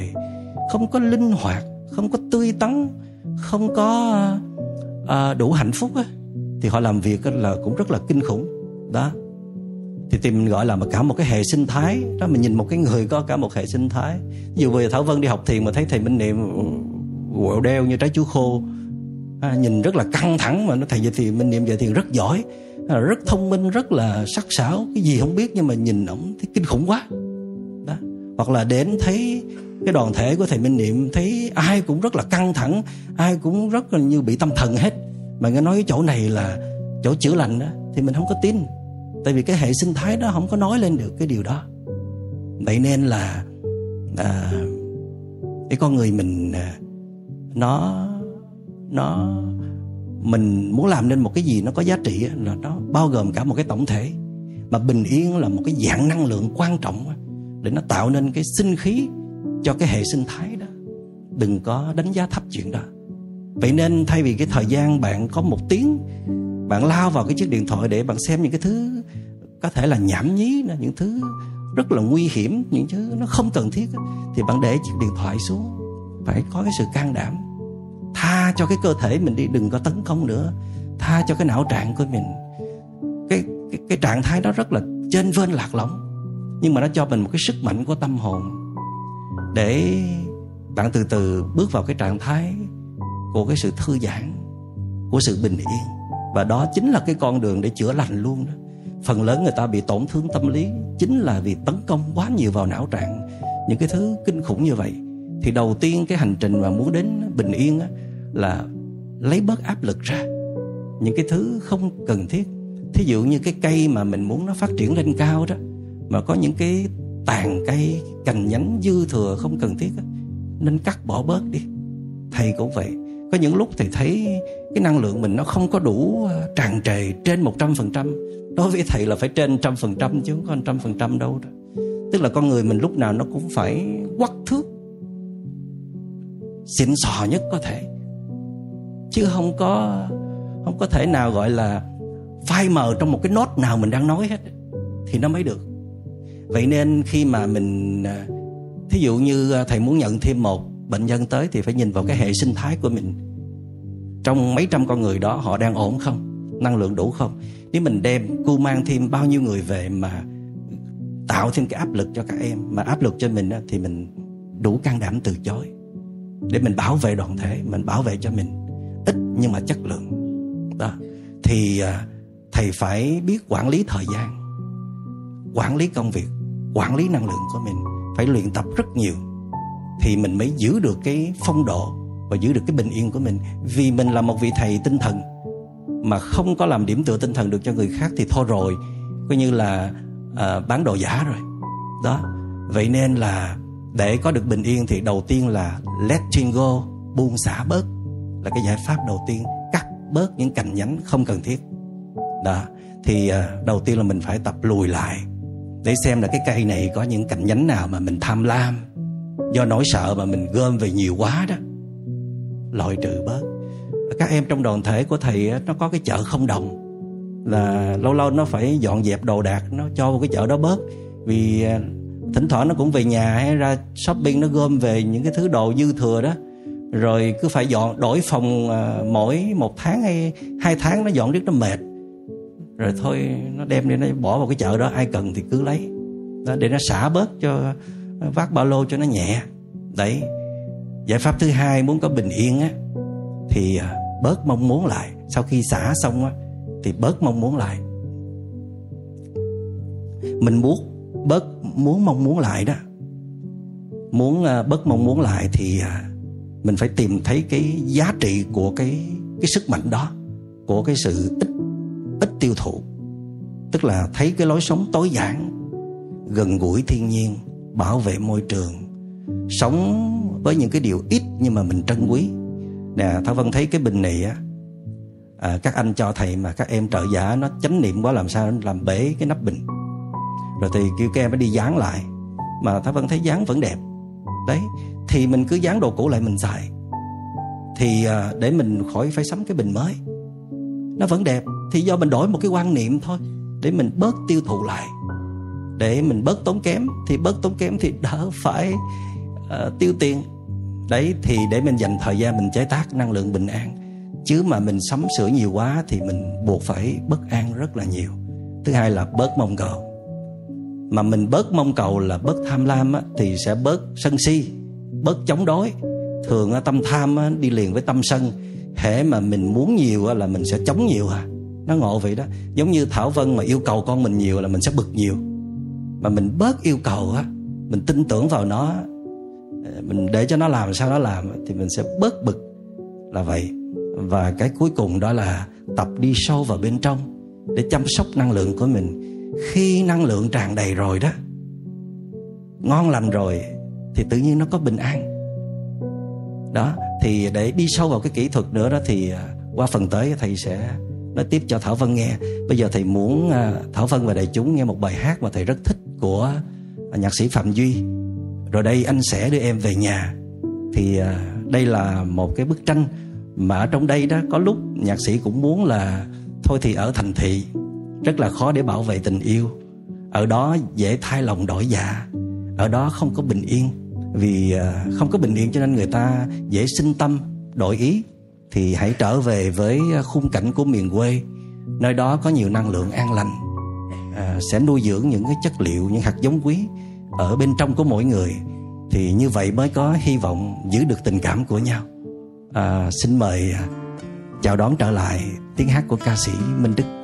không có linh hoạt không có tươi tắn không có à, đủ hạnh phúc á thì họ làm việc là cũng rất là kinh khủng. Đó. Thì tìm gọi là cả một cái hệ sinh thái đó mình nhìn một cái người có cả một hệ sinh thái. Dù về thảo vân đi học thiền mà thấy thầy minh niệm quẹo đeo như trái chuối khô à, nhìn rất là căng thẳng mà nó thầy về thiền minh niệm về thiền rất giỏi rất thông minh rất là sắc sảo. Cái gì không biết nhưng mà nhìn ổng thấy kinh khủng quá. Đó. Hoặc là đến thấy cái đoàn thể của thầy minh niệm thấy ai cũng rất là căng thẳng ai cũng rất là như bị tâm thần hết. Mà nghe nói cái chỗ này là chỗ chữa lành đó thì mình không có tin. Tại vì cái hệ sinh thái đó không có nói lên được cái điều đó. Vậy nên là à, cái con người mình à, nó nó mình muốn làm nên một cái gì nó có giá trị là nó bao gồm cả một cái tổng thể. Mà bình yên là một cái dạng năng lượng quan trọng để nó tạo nên cái sinh khí cho cái hệ sinh thái đó. Đừng có đánh giá thấp chuyện đó. Vậy nên thay vì cái thời gian bạn có một tiếng, bạn lao vào cái chiếc điện thoại để bạn xem những cái thứ có thể là nhảm nhí những thứ rất là nguy hiểm, những thứ nó không cần thiết thì bạn để chiếc điện thoại xuống. Phải có cái sự can đảm tha cho cái cơ thể mình đi đừng có tấn công nữa. Tha cho cái não trạng của mình. Cái cái, cái trạng thái đó rất là trên vên lạc lõng nhưng mà nó cho mình một cái sức mạnh của tâm hồn. Để bạn từ từ bước vào cái trạng thái của cái sự thư giãn của sự bình yên. Và đó chính là cái con đường để chữa lành luôn đó. Phần lớn người ta bị tổn thương tâm lý chính là vì tấn công quá nhiều vào não trạng. Những cái thứ kinh khủng như vậy thì đầu tiên cái hành trình mà muốn đến bình yên á, là lấy bớt áp lực ra. Những cái thứ không cần thiết. Thí dụ như cái cây mà mình muốn nó phát triển lên cao đó mà có những cái tàn cây cành nhánh dư thừa không cần thiết đó, nên cắt bỏ bớt đi. Thầy cũng vậy. Có những lúc thầy thấy cái năng lượng mình nó không có đủ à, tràn trề trên 100% đối với thầy là phải trên trăm phần trăm chứ không có trăm phần trăm đâu đó. tức là con người mình lúc nào nó cũng phải quắc thước xịn sò nhất có thể chứ không có không có thể nào gọi là phai mờ trong một cái nốt nào mình đang nói hết. Thì nó mới được. Vậy nên khi mà mình à, thí dụ như à, thầy muốn nhận thêm một bệnh nhân tới thì phải nhìn vào cái hệ sinh thái của mình. Trong mấy trăm con người đó, họ đang ổn không? Năng lượng đủ không? Nếu mình đem, cu mang thêm bao nhiêu người về mà tạo thêm cái áp lực cho các em, mà áp lực cho mình thì mình đủ can đảm từ chối. Để mình bảo vệ đoàn thể, mình bảo vệ cho mình nhưng mà chất lượng. Đó. Thì à, thầy phải biết quản lý thời gian quản lý công việc quản lý năng lượng của mình. Phải luyện tập rất nhiều. Thì mình mới giữ được cái phong độ và giữ được cái bình yên của mình. Vì mình là một vị thầy tinh thần mà không có làm điểm tựa tinh thần được cho người khác thì thôi rồi. Coi như là à, bán đồ giả rồi. Đó. Vậy nên là để có được bình yên thì đầu tiên là letting go buông xả bớt là cái giải pháp đầu tiên cắt bớt những cành nhánh không cần thiết. Đó, thì ờ, đầu tiên là mình phải tập lùi lại để xem là cái cây này có những cành nhánh nào mà mình tham lam, do nỗi sợ mà mình gom về nhiều quá đó. Loại trừ bớt. Các em trong đoàn thể của thầy nó có cái chợ không đồng, là lâu lâu nó phải dọn dẹp đồ đạc, nó cho vào cái chợ đó bớt. Vì ờ, thỉnh thoảng nó cũng về nhà hay ra shopping, nó gom về những cái thứ đồ dư thừa đó rồi cứ phải dọn đổi phòng à, mỗi một tháng hay hai tháng nó dọn riết nó mệt. Rồi thôi nó đem đi nó bỏ vào cái chợ đó ai cần thì cứ lấy. Đó, để nó xả bớt cho à, vác ba lô cho nó nhẹ. Đấy. Giải pháp thứ hai muốn có bình yên á thì à, bớt mong muốn lại. Sau khi xả xong á thì bớt mong muốn lại. Mình muốn bớt muốn mong muốn lại đó. Muốn à, bớt mong muốn lại thì à, mình phải tìm thấy cái giá trị của cái cái sức mạnh đó của cái sự ít ít tiêu thụ. Tức là thấy cái lối sống tối giản gần gũi thiên nhiên bảo vệ môi trường sống với những cái điều ít nhưng mà mình trân quý. Nè thảo vân thấy cái bình này á à, các anh cho thầy mà các em trợ giả nó chánh niệm quá làm sao nó làm bể cái nắp bình. Rồi thì kêu các em nó đi dán lại. Mà thảo vân thấy dán vẫn đẹp. Đấy thì mình cứ dán đồ cũ lại mình xài. Thì à, để mình khỏi phải sắm cái bình mới. Nó vẫn đẹp thì do mình đổi một cái quan niệm thôi để mình bớt tiêu thụ lại. Để mình bớt tốn kém thì bớt tốn kém thì đỡ phải uh, tiêu tiền. Đấy thì để mình dành thời gian mình chế tác năng lượng bình an. Chứ mà mình sắm sửa nhiều quá thì mình buộc phải bất an rất là nhiều. Thứ hai là bớt mong cầu. Mà mình bớt mong cầu là bớt tham lam á, thì sẽ bớt sân si bớt chống đối. Thường tâm tham đi liền với tâm sân. Hễ mà mình muốn nhiều là mình sẽ chống nhiều à. Nó ngộ vậy đó. Giống như thảo vân mà yêu cầu con mình nhiều là mình sẽ bực nhiều. Mà mình bớt yêu cầu á, mình tin tưởng vào nó ờ, mình để cho nó làm sao nó làm thì mình sẽ bớt bực là vậy. Và cái cuối cùng đó là tập đi sâu vào bên trong để chăm sóc năng lượng của mình. Khi năng lượng tràn đầy rồi đó, ngon lành rồi thì tự nhiên nó có bình an. Đó, thì để đi sâu vào cái kỹ thuật nữa đó thì à, qua phần tới thầy sẽ nói tiếp cho thảo vân nghe. Bây giờ thầy muốn à, thảo vân và đại chúng nghe một bài hát mà thầy rất thích của à, nhạc sĩ phạm duy. Rồi đây anh sẽ đưa em về nhà. Thì đây là một cái bức tranh mà ở trong đây đó có lúc nhạc sĩ cũng muốn là thôi thì ở thành thị, rất là khó để bảo vệ tình yêu. Ở đó dễ thay lòng đổi dạ. Ở đó không có bình yên vì à, không có bình yên cho nên người ta dễ sinh tâm đổi ý. Thì hãy trở về với à, khung cảnh của miền quê. Nơi đó có nhiều năng lượng an lành à, sẽ nuôi dưỡng những cái chất liệu những hạt giống quý ở bên trong của mỗi người. Thì như vậy mới có hy vọng giữ được tình cảm của nhau. À, xin mời à, chào đón trở lại tiếng hát của ca sĩ Minh Đức.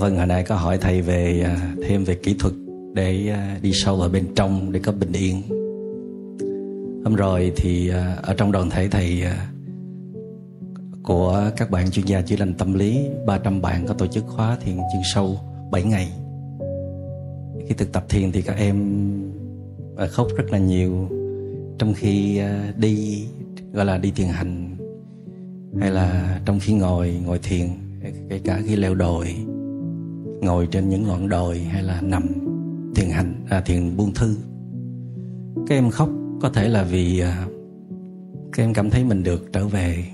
Vân hồi nãy có hỏi thầy về à, thêm về kỹ thuật để à, đi sâu vào bên trong để có bình yên. Hôm rồi thì à, ở trong đoàn thể thầy của các bạn chuyên gia chữa lành tâm lý 300 bạn có tổ chức khóa thiền chuyên sâu 7 ngày khi thực tập thiền thì các em khóc rất là nhiều trong khi đi, gọi là đi thiền hành, hay là trong khi ngồi ngồi thiền, kể cả khi leo đồi ngồi trên những ngọn đồi hay là nằm thiền hành à, thiền buông thư. Các em khóc có thể là vì à, các em cảm thấy mình được trở về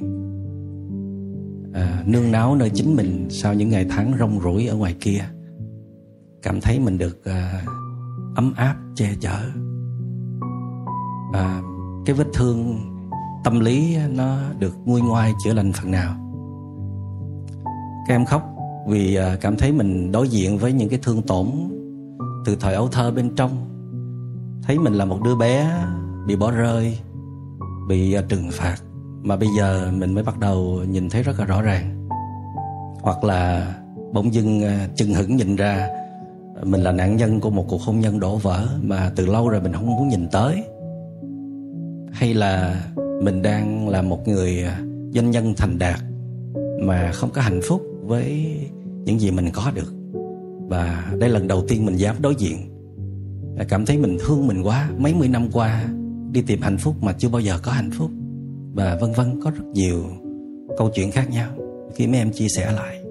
à, nương náu nơi chính mình sau những ngày tháng rong ruổi ở ngoài kia. Cảm thấy mình được à, ấm áp che chở. À, cái vết thương tâm lý nó được nguôi ngoai chữa lành phần nào. Các em khóc vì à, cảm thấy mình đối diện với những cái thương tổn từ thời ấu thơ bên trong. Thấy mình là một đứa bé bị bỏ rơi, bị à, trừng phạt mà bây giờ mình mới bắt đầu nhìn thấy rất là rõ ràng. Hoặc là bỗng dưng à, chừng hững nhìn ra mình là nạn nhân của một cuộc hôn nhân đổ vỡ mà từ lâu rồi mình không muốn nhìn tới. Hay là mình đang là một người doanh nhân thành đạt mà không có hạnh phúc với những gì mình có được. Và đây lần đầu tiên mình dám đối diện. Cảm thấy mình thương mình quá, mấy mươi năm qua đi tìm hạnh phúc mà chưa bao giờ có hạnh phúc. Và vân vân có rất nhiều câu chuyện khác nhau khi mấy em chia sẻ lại.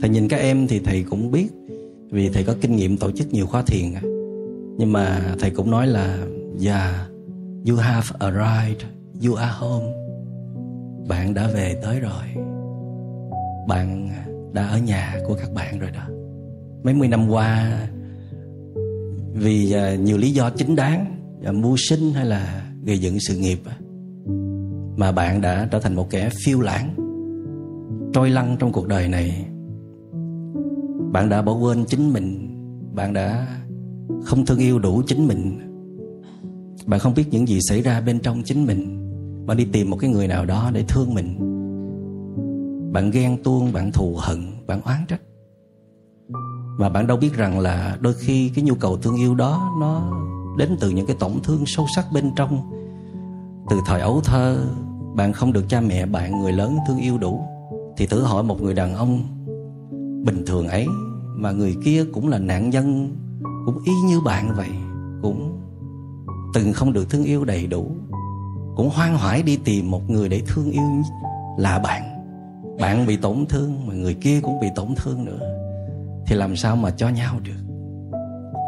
Thầy nhìn các em thì thầy cũng biết, vì thầy có kinh nghiệm tổ chức nhiều khóa thiền nhưng mà thầy cũng nói là yeah you have arrived, you are home. Bạn đã về tới rồi. Bạn đã ở nhà của các bạn rồi đó. Mấy mươi năm qua, vì à, nhiều lý do chính đáng à, mưu sinh hay là gây dựng sự nghiệp à, mà bạn đã trở thành một kẻ phiêu lãng, trôi lăn trong cuộc đời này, bạn đã bỏ quên chính mình, bạn đã không thương yêu đủ chính mình. Bạn không biết những gì xảy ra bên trong chính mình. Bạn đi tìm một cái người nào đó để thương mình bạn ghen tuông, bạn thù hận, bạn oán trách. Mà bạn đâu biết rằng là đôi khi cái nhu cầu thương yêu đó nó đến từ những cái tổn thương sâu sắc bên trong. Từ thời ấu thơ, bạn không được cha mẹ, bạn, người lớn thương yêu đủ, thì thử hỏi một người đàn ông bình thường ấy mà người kia cũng là nạn nhân, cũng y như bạn vậy, cũng từng không được thương yêu đầy đủ, cũng hoang hoải đi tìm một người để thương yêu là bạn bạn bị tổn thương mà người kia cũng bị tổn thương nữa. Thì làm sao mà cho nhau được?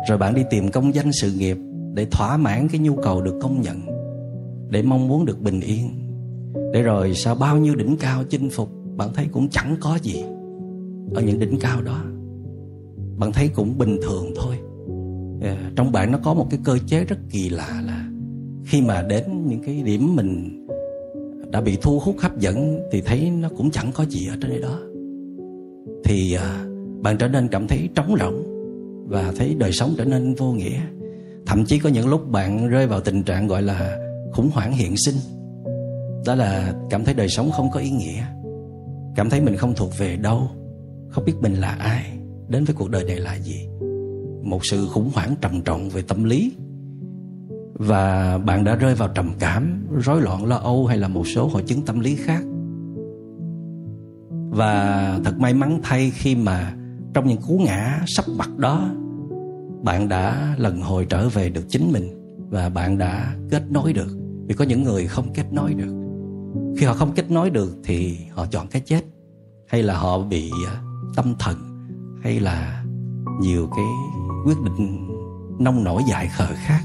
Rồi bạn đi tìm công danh sự nghiệp để thỏa mãn cái nhu cầu được công nhận, để mong muốn được bình yên. Để rồi sau bao nhiêu đỉnh cao chinh phục, bạn thấy cũng chẳng có gì ở những đỉnh cao đó. Bạn thấy cũng bình thường thôi. Ờ, trong bạn nó có một cái cơ chế rất kỳ lạ là khi mà đến những cái điểm mình đã bị thu hút hấp dẫn thì thấy nó cũng chẳng có gì ở trên đây đó. Thì à, bạn trở nên cảm thấy trống rỗng và thấy đời sống trở nên vô nghĩa. Thậm chí có những lúc bạn rơi vào tình trạng gọi là khủng hoảng hiện sinh. Đó là cảm thấy đời sống không có ý nghĩa. Cảm thấy mình không thuộc về đâu không biết mình là ai đến với cuộc đời này là gì. Một sự khủng hoảng trầm trọng về tâm lý và bạn đã rơi vào trầm cảm, rối loạn lo âu hay là một số hội chứng tâm lý khác. Và thật may mắn thay khi mà trong những cú ngã sắp mặt đó, bạn đã lần hồi trở về được chính mình và bạn đã kết nối được. Vì có những người không kết nối được. Khi họ không kết nối được thì họ chọn cái chết, hay là họ bị ờ, tâm thần, hay là nhiều cái quyết định nông nổi dại khờ khác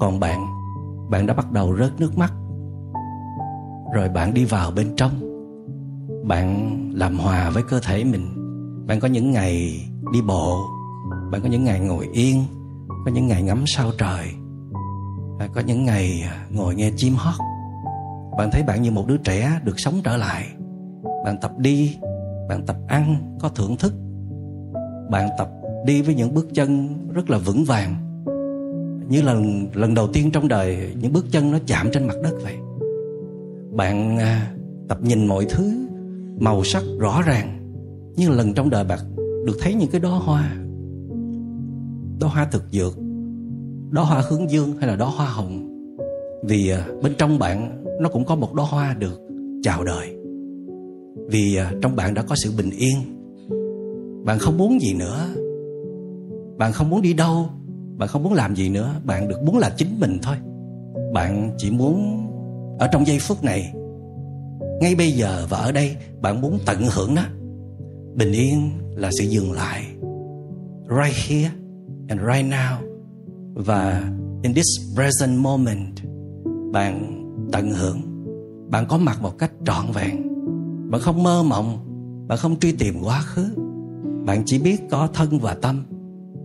còn bạn bạn đã bắt đầu rớt nước mắt. Rồi bạn đi vào bên trong. Bạn làm hòa với cơ thể mình. Bạn có những ngày đi bộ. Bạn có những ngày ngồi yên. Có những ngày ngắm sao trời. À, có những ngày à, ngồi nghe chim hót. Bạn thấy bạn như một đứa trẻ được sống trở lại. Bạn tập đi. Bạn tập ăn có thưởng thức. Bạn tập đi với những bước chân rất là vững vàng như lần lần đầu tiên trong đời, những bước chân nó chạm trên mặt đất vậy. Bạn à, tập nhìn mọi thứ, màu sắc rõ ràng như lần trong đời bạn được thấy những cái đóa hoa. Đóa hoa thực dược, đóa hoa hướng dương hay là đóa hoa hồng. Vì à, bên trong bạn nó cũng có một đóa hoa được chào đời. Vì à, trong bạn đã có sự bình yên. Bạn không muốn gì nữa. Bạn không muốn đi đâu bạn không muốn làm gì nữa, bạn được muốn là chính mình thôi. Bạn chỉ muốn ở trong giây phút này, ngay bây giờ và ở đây, bạn muốn tận hưởng nó. Bình yên là sự dừng lại. Right here and right now. Và in this present moment, bạn tận hưởng. Bạn có mặt một cách trọn vẹn. Bạn không mơ mộng, bạn không truy tìm quá khứ. Bạn chỉ biết có thân và tâm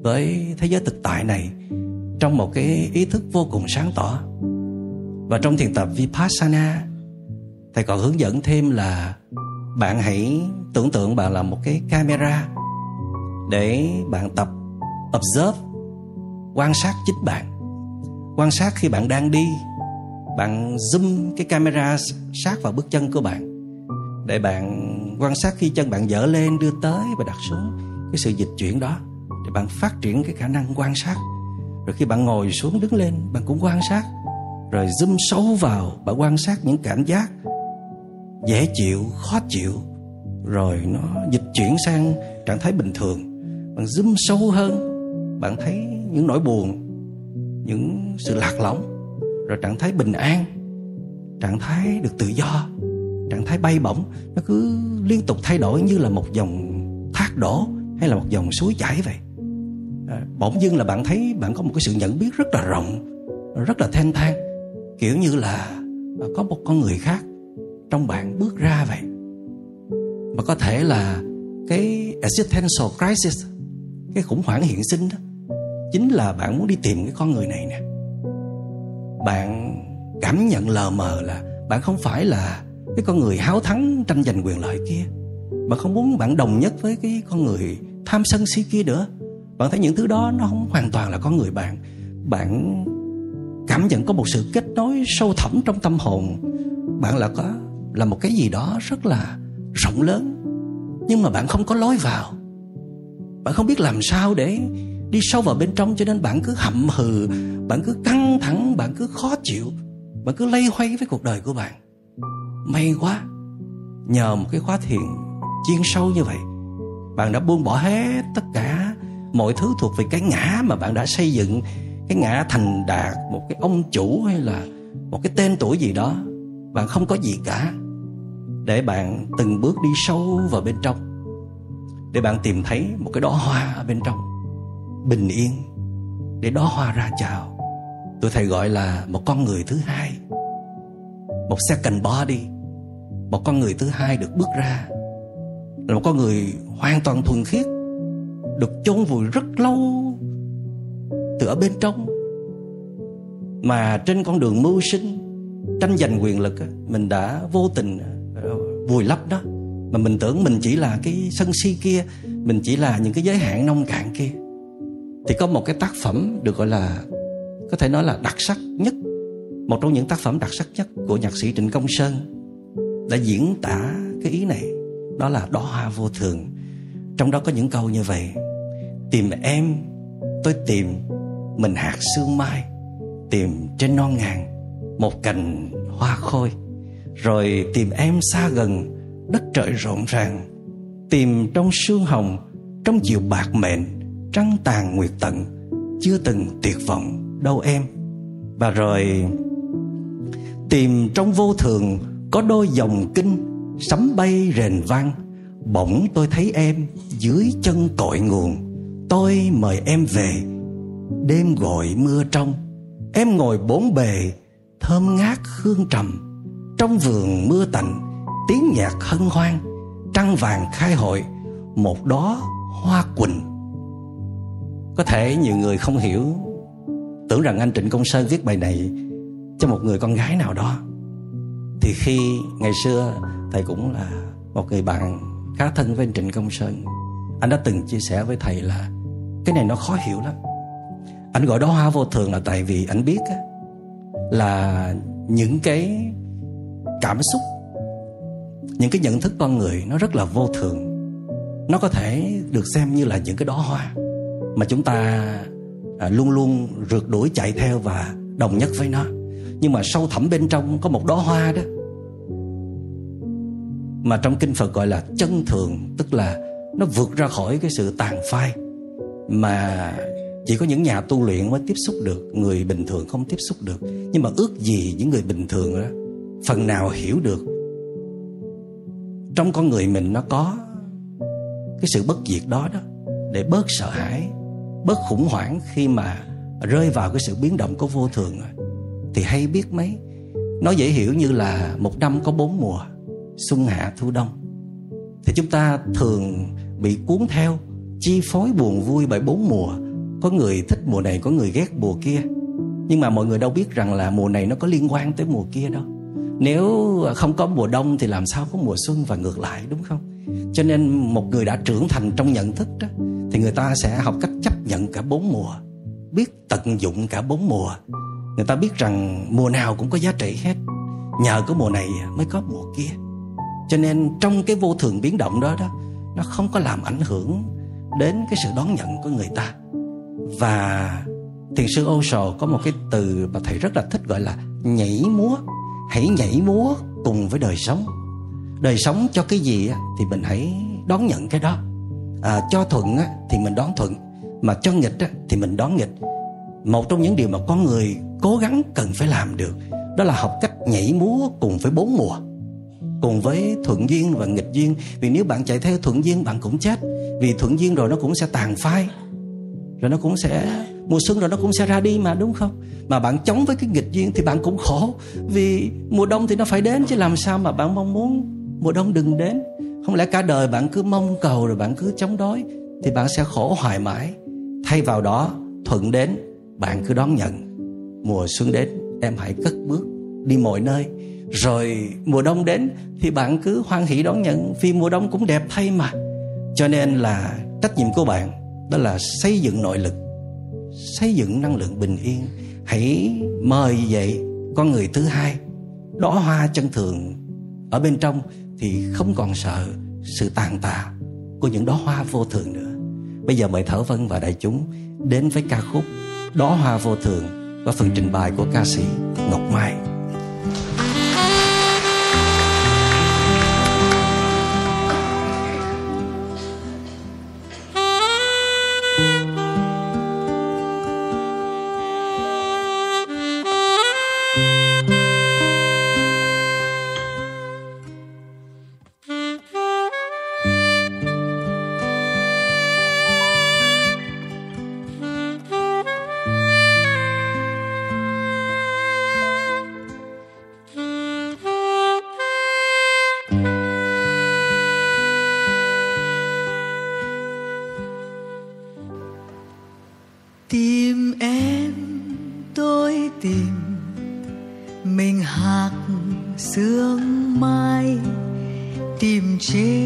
với thế giới thực tại này, trong một cái ý thức vô cùng sáng tỏ. Và trong thiền tập vipassana, thầy còn hướng dẫn thêm là bạn hãy tưởng tượng bạn là một cái camera để bạn tập, observe, quan sát chính bạn. Quan sát khi bạn đang đi, bạn zoom cái camera sát vào bước chân của bạn để bạn quan sát khi chân bạn dở lên, đưa tới và đặt xuống cái sự dịch chuyển đó thì bạn phát triển cái khả năng quan sát. Rồi khi bạn ngồi xuống đứng lên, bạn cũng quan sát. Rồi zoom sâu vào, bạn quan sát những cảm giác dễ chịu, khó chịu. Rồi nó dịch chuyển sang trạng thái bình thường. Bạn zoom sâu hơn, bạn thấy những nỗi buồn, những sự lạc lõng. Rồi trạng thái bình an, trạng thái được tự do, trạng thái bay bổng, nó cứ liên tục thay đổi như là một dòng thác đổ hay là một dòng suối chảy vậy à, bỗng dưng là bạn thấy bạn có một cái sự nhận biết rất là rộng rất là thanh thang. Kiểu như là à, có một con người khác trong bạn bước ra vậy. Mà có thể là cái existential crisis cái khủng hoảng hiện sinh đó chính là bạn muốn đi tìm cái con người này nè. Bạn cảm nhận lờ mờ là bạn không phải là cái con người háo thắng tranh giành quyền lợi kia bạn không muốn bạn đồng nhất với cái con người tham sân si kia nữa bạn thấy những thứ đó nó không hoàn toàn là con người bạn. Bạn cảm nhận có một sự kết nối sâu thẳm trong tâm hồn. Bạn là có, là một cái gì đó rất là rộng lớn, nhưng mà bạn không có lối vào. Bạn không biết làm sao để đi sâu vào bên trong, cho nên bạn cứ hậm hừ, bạn cứ căng thẳng, bạn cứ khó chịu, bạn cứ lây hoay với cuộc đời của bạn. May quá, nhờ một cái khóa thiền chuyên sâu như vậy, bạn đã buông bỏ hết tất cả mọi thứ thuộc về cái ngã mà bạn đã xây dựng, cái ngã thành đạt, một cái ông chủ hay là một cái tên tuổi gì đó, bạn không có gì cả. Để bạn từng bước đi sâu vào bên trong, để bạn tìm thấy một cái đóa hoa ở bên trong, bình yên, để đóa hoa ra chào. Tôi thầy gọi là một con người thứ hai, một second body, một con người thứ hai được bước ra, là một con người hoàn toàn thuần khiết được chôn vùi rất lâu. Từ ở bên trong, mà trên con đường mưu sinh, tranh giành quyền lực, mình đã vô tình ờ, vùi lấp đó. Mà mình tưởng mình chỉ là cái sân si kia, mình chỉ là những cái giới hạn nông cạn kia. Thì có một cái tác phẩm được gọi là, có thể nói là đặc sắc nhất, một trong những tác phẩm đặc sắc nhất của nhạc sĩ Trịnh Công Sơn đã diễn tả cái ý này. Đó là đóa hoa vô thường. Trong đó có những câu như vậy tìm em, tôi tìm mình hạt sương mai, tìm trên non ngàn một cành hoa khôi. Rồi tìm em xa gần đất trời rộn ràng, tìm trong sương hồng, trong diệu bạc mệnh, trăng tàn nguyệt tận, chưa từng tuyệt vọng đâu em. Và rồi tìm trong vô thường có đôi dòng kinh sấm bay rền vang, bỗng tôi thấy em dưới chân cội nguồn tôi mời em về. Đêm gọi mưa trong, em ngồi bốn bề, thơm ngát hương trầm. Trong vườn mưa tạnh, tiếng nhạc hân hoan, trăng vàng khai hội, một đó hoa quỳnh. Có thể nhiều người không hiểu, tưởng rằng anh trịnh công sơn viết bài này cho một người con gái nào đó. Thì khi ngày xưa, thầy cũng là một người bạn khá thân với anh trịnh công sơn. Anh đã từng chia sẻ với thầy là cái này nó khó hiểu lắm. Anh gọi đó hoa vô thường là tại vì anh biết á, là những cái cảm xúc những cái nhận thức con người nó rất là vô thường. Nó có thể được xem như là những cái đóa hoa mà chúng ta à, luôn luôn rượt đuổi chạy theo và đồng nhất với nó. Nhưng mà sâu thẳm bên trong có một đóa hoa đó mà trong kinh Phật gọi là chân thường tức là nó vượt ra khỏi cái sự tàn phai mà chỉ có những nhà tu luyện mới tiếp xúc được, người bình thường không tiếp xúc được. Nhưng mà ước gì những người bình thường đó phần nào hiểu được trong con người mình nó có cái sự bất diệt đó đó, để bớt sợ hãi, bớt khủng hoảng khi mà rơi vào cái sự biến động của vô thường thì hay biết mấy, nó dễ hiểu như là một năm có bốn mùa, xuân hạ thu đông. Thì chúng ta thường bị cuốn theo chi phối buồn vui bởi bốn mùa. Có người thích mùa này, có người ghét mùa kia. Nhưng mà mọi người đâu biết rằng là mùa này nó có liên quan tới mùa kia đâu. Nếu không có mùa đông thì làm sao có mùa xuân và ngược lại, đúng không? Cho nên một người đã trưởng thành trong nhận thức đó, thì người ta sẽ học cách chấp nhận cả bốn mùa, biết tận dụng cả bốn mùa. Người ta biết rằng mùa nào cũng có giá trị hết. Nhờ có mùa này mới có mùa kia. Cho nên trong cái vô thường biến động đó đó, nó không có làm ảnh hưởng đến cái sự đón nhận của người ta. Và thiền sư Osho có một cái từ mà thầy rất là thích gọi là nhảy múa. Hãy nhảy múa cùng với đời sống. Đời sống cho cái gì thì mình hãy đón nhận cái đó. À, cho thuận thì mình đón thuận. Mà cho nghịch thì mình đón nghịch. Một trong những điều mà con người cố gắng cần phải làm được đó là học cách nhảy múa cùng với bốn mùa cùng với thuận duyên và nghịch duyên. Vì nếu bạn chạy theo thuận duyên, bạn cũng chết. Vì thuận duyên rồi nó cũng sẽ tàn phai. Rồi nó cũng sẽ, mùa xuân rồi nó cũng sẽ ra đi mà, đúng không? Mà bạn chống với cái nghịch duyên thì bạn cũng khổ. Vì mùa đông thì nó phải đến, chứ làm sao mà bạn mong muốn mùa đông đừng đến. Không lẽ cả đời bạn cứ mong cầu rồi bạn cứ chống đối thì bạn sẽ khổ hoài mãi. Thay vào đó, thuận đến, bạn cứ đón nhận. Mùa xuân đến, em hãy cất bước đi mọi nơi rồi mùa đông đến thì bạn cứ hoan hỷ đón nhận, vì mùa đông cũng đẹp thay mà. Cho nên là trách nhiệm của bạn đó là xây dựng nội lực, xây dựng năng lượng bình yên. Hãy mời dậy con người thứ hai, đóa hoa chân thường ở bên trong thì không còn sợ sự tàn tạ của những đóa hoa vô thường nữa. Bây giờ mời thở vân và đại chúng đến với ca khúc đóa hoa vô thường và phần trình bày của ca sĩ ngọc mai. tìm em tôi tìm. Mình hạc sương mai tìm trên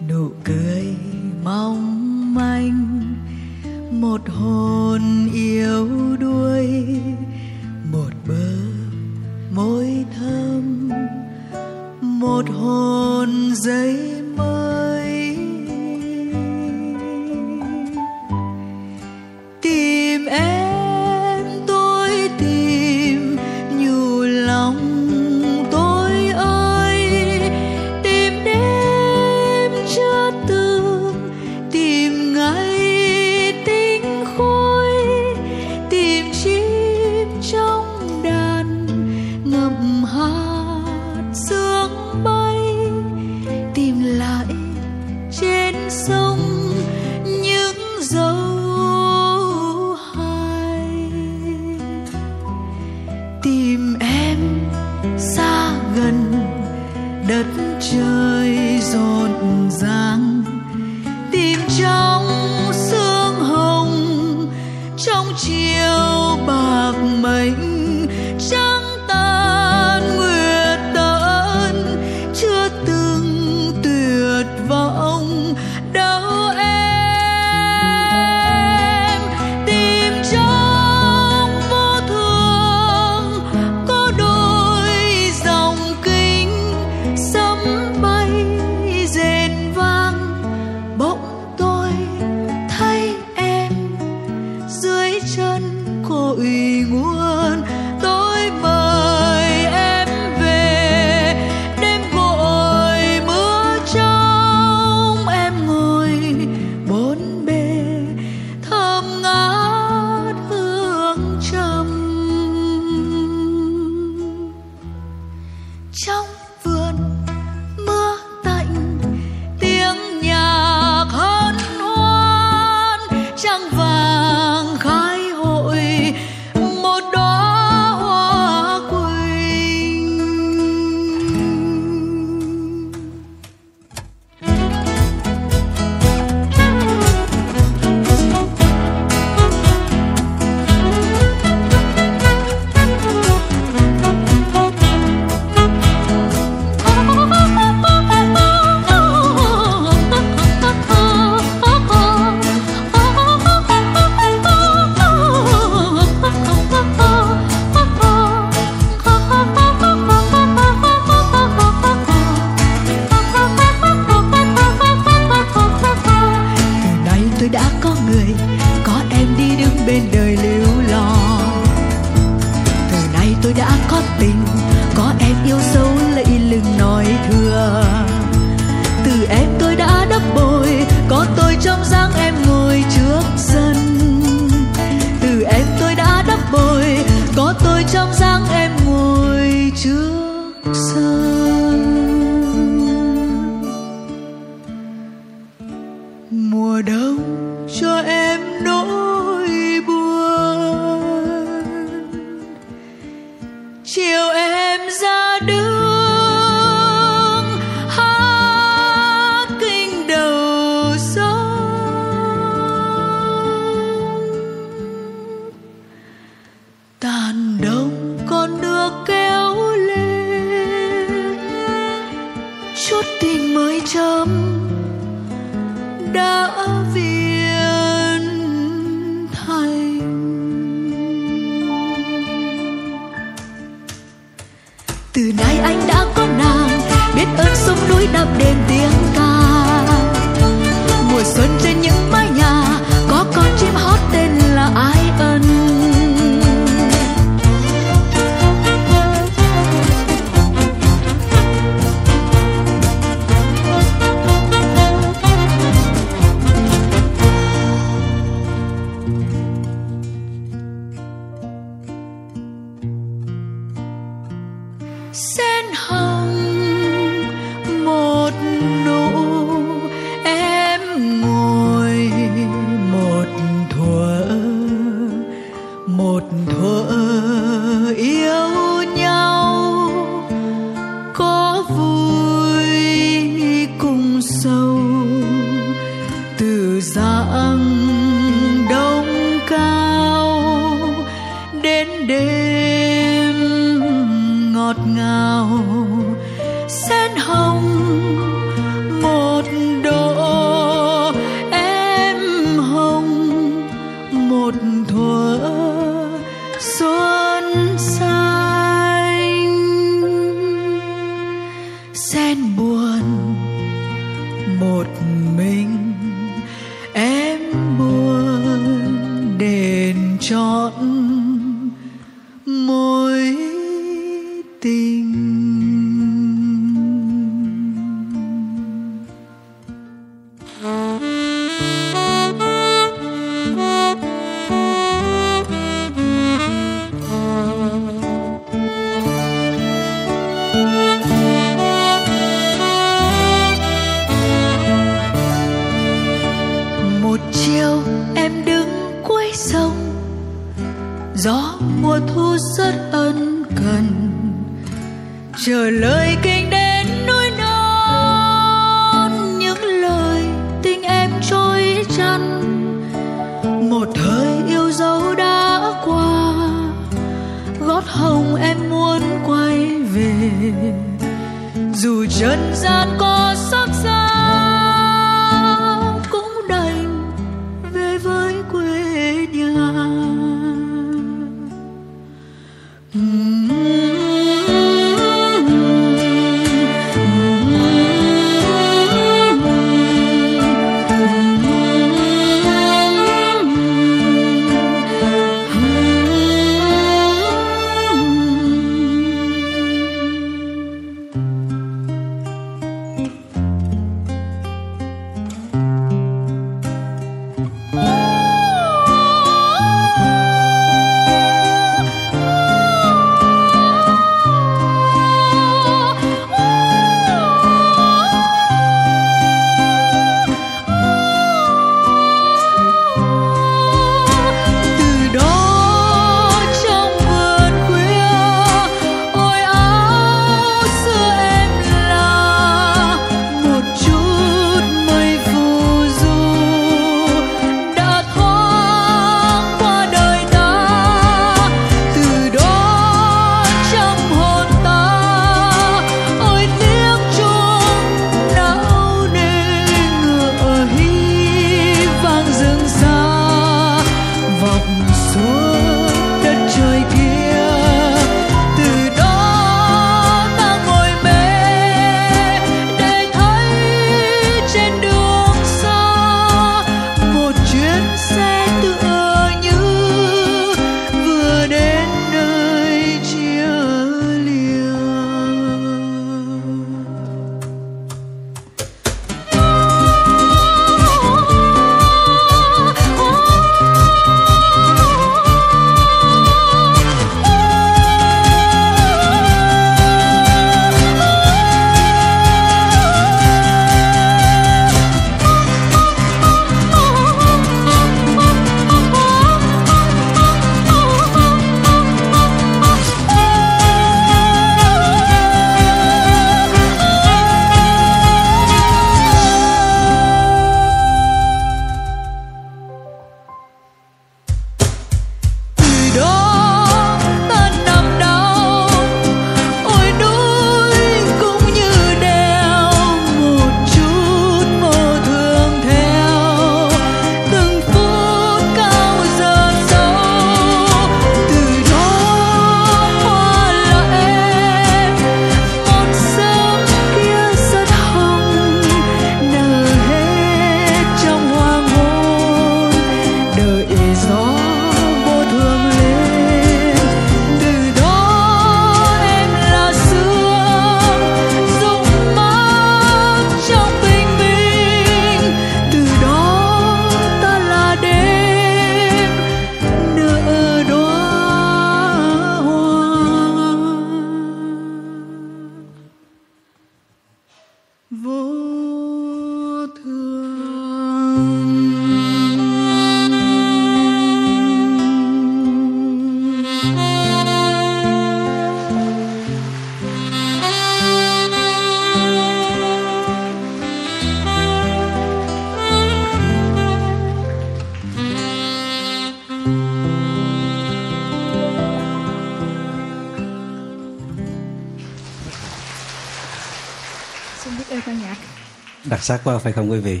sắc quá phải không quý vị?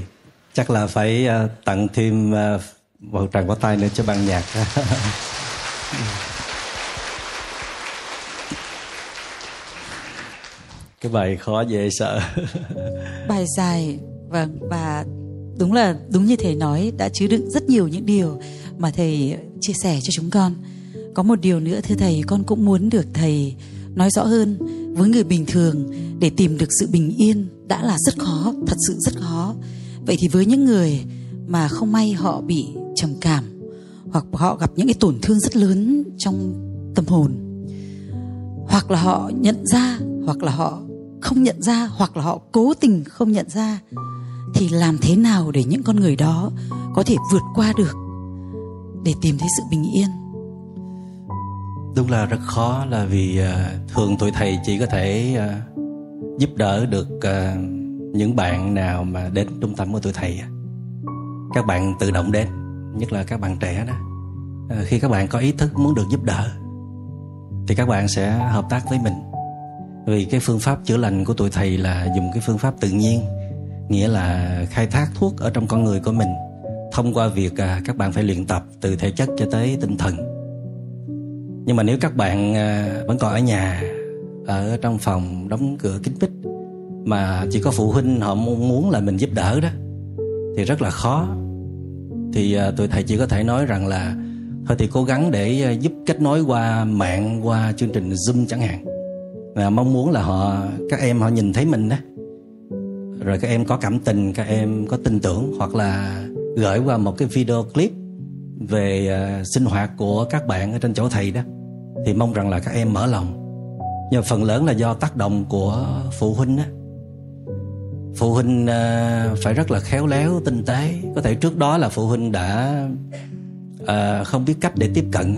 Chắc là phải uh, tặng thêm uh, một tràng pháo tay nữa cho ban nhạc. *laughs* Cái bài khó dễ sợ. *laughs* Bài dài vâng và đúng là đúng như thầy nói đã chứa đựng rất nhiều những điều mà thầy chia sẻ cho chúng con. Có một điều nữa thưa thầy con cũng muốn được thầy nói rõ hơn. Với người bình thường để tìm được sự bình yên đã là rất khó thật sự rất khó. Vậy thì với những người mà không may họ bị trầm cảm hoặc họ gặp những cái tổn thương rất lớn trong tâm hồn, hoặc là họ nhận ra, hoặc là họ không nhận ra, hoặc là họ cố tình không nhận ra, thì làm thế nào để những con người đó có thể vượt qua được để tìm thấy sự bình yên? Đúng là rất khó là vì à, thường tụi thầy chỉ có thể à, giúp đỡ được à, những bạn nào mà đến trung tâm của tụi thầy các bạn tự động đến, nhất là các bạn trẻ đó. À, khi các bạn có ý thức muốn được giúp đỡ, thì các bạn sẽ hợp tác với mình. Vì cái phương pháp chữa lành của tụi thầy là dùng cái phương pháp tự nhiên, nghĩa là khai thác thuốc ở trong con người của mình, thông qua việc à, các bạn phải luyện tập từ thể chất cho tới tinh thần. Nhưng mà nếu các bạn à, vẫn còn ở nhà, ở trong phòng đóng cửa kín mít mà chỉ có phụ huynh họ muốn là mình giúp đỡ đó, thì rất là khó. Thì à, tụi thầy chỉ có thể nói rằng là thôi thì cố gắng để à, giúp kết nối qua mạng, qua chương trình zoom chẳng hạn. Và mong muốn là họ, các em họ nhìn thấy mình đó. Rồi các em có cảm tình, các em có tin tưởng, hoặc là gửi qua một cái video clip về à, sinh hoạt của các bạn ở trên chỗ thầy đó, thì mong rằng là các em mở lòng. Nhưng phần lớn là do tác động của phụ huynh á phụ huynh uh, phải rất là khéo léo tinh tế. Có thể trước đó là phụ huynh đã uh, không biết cách để tiếp cận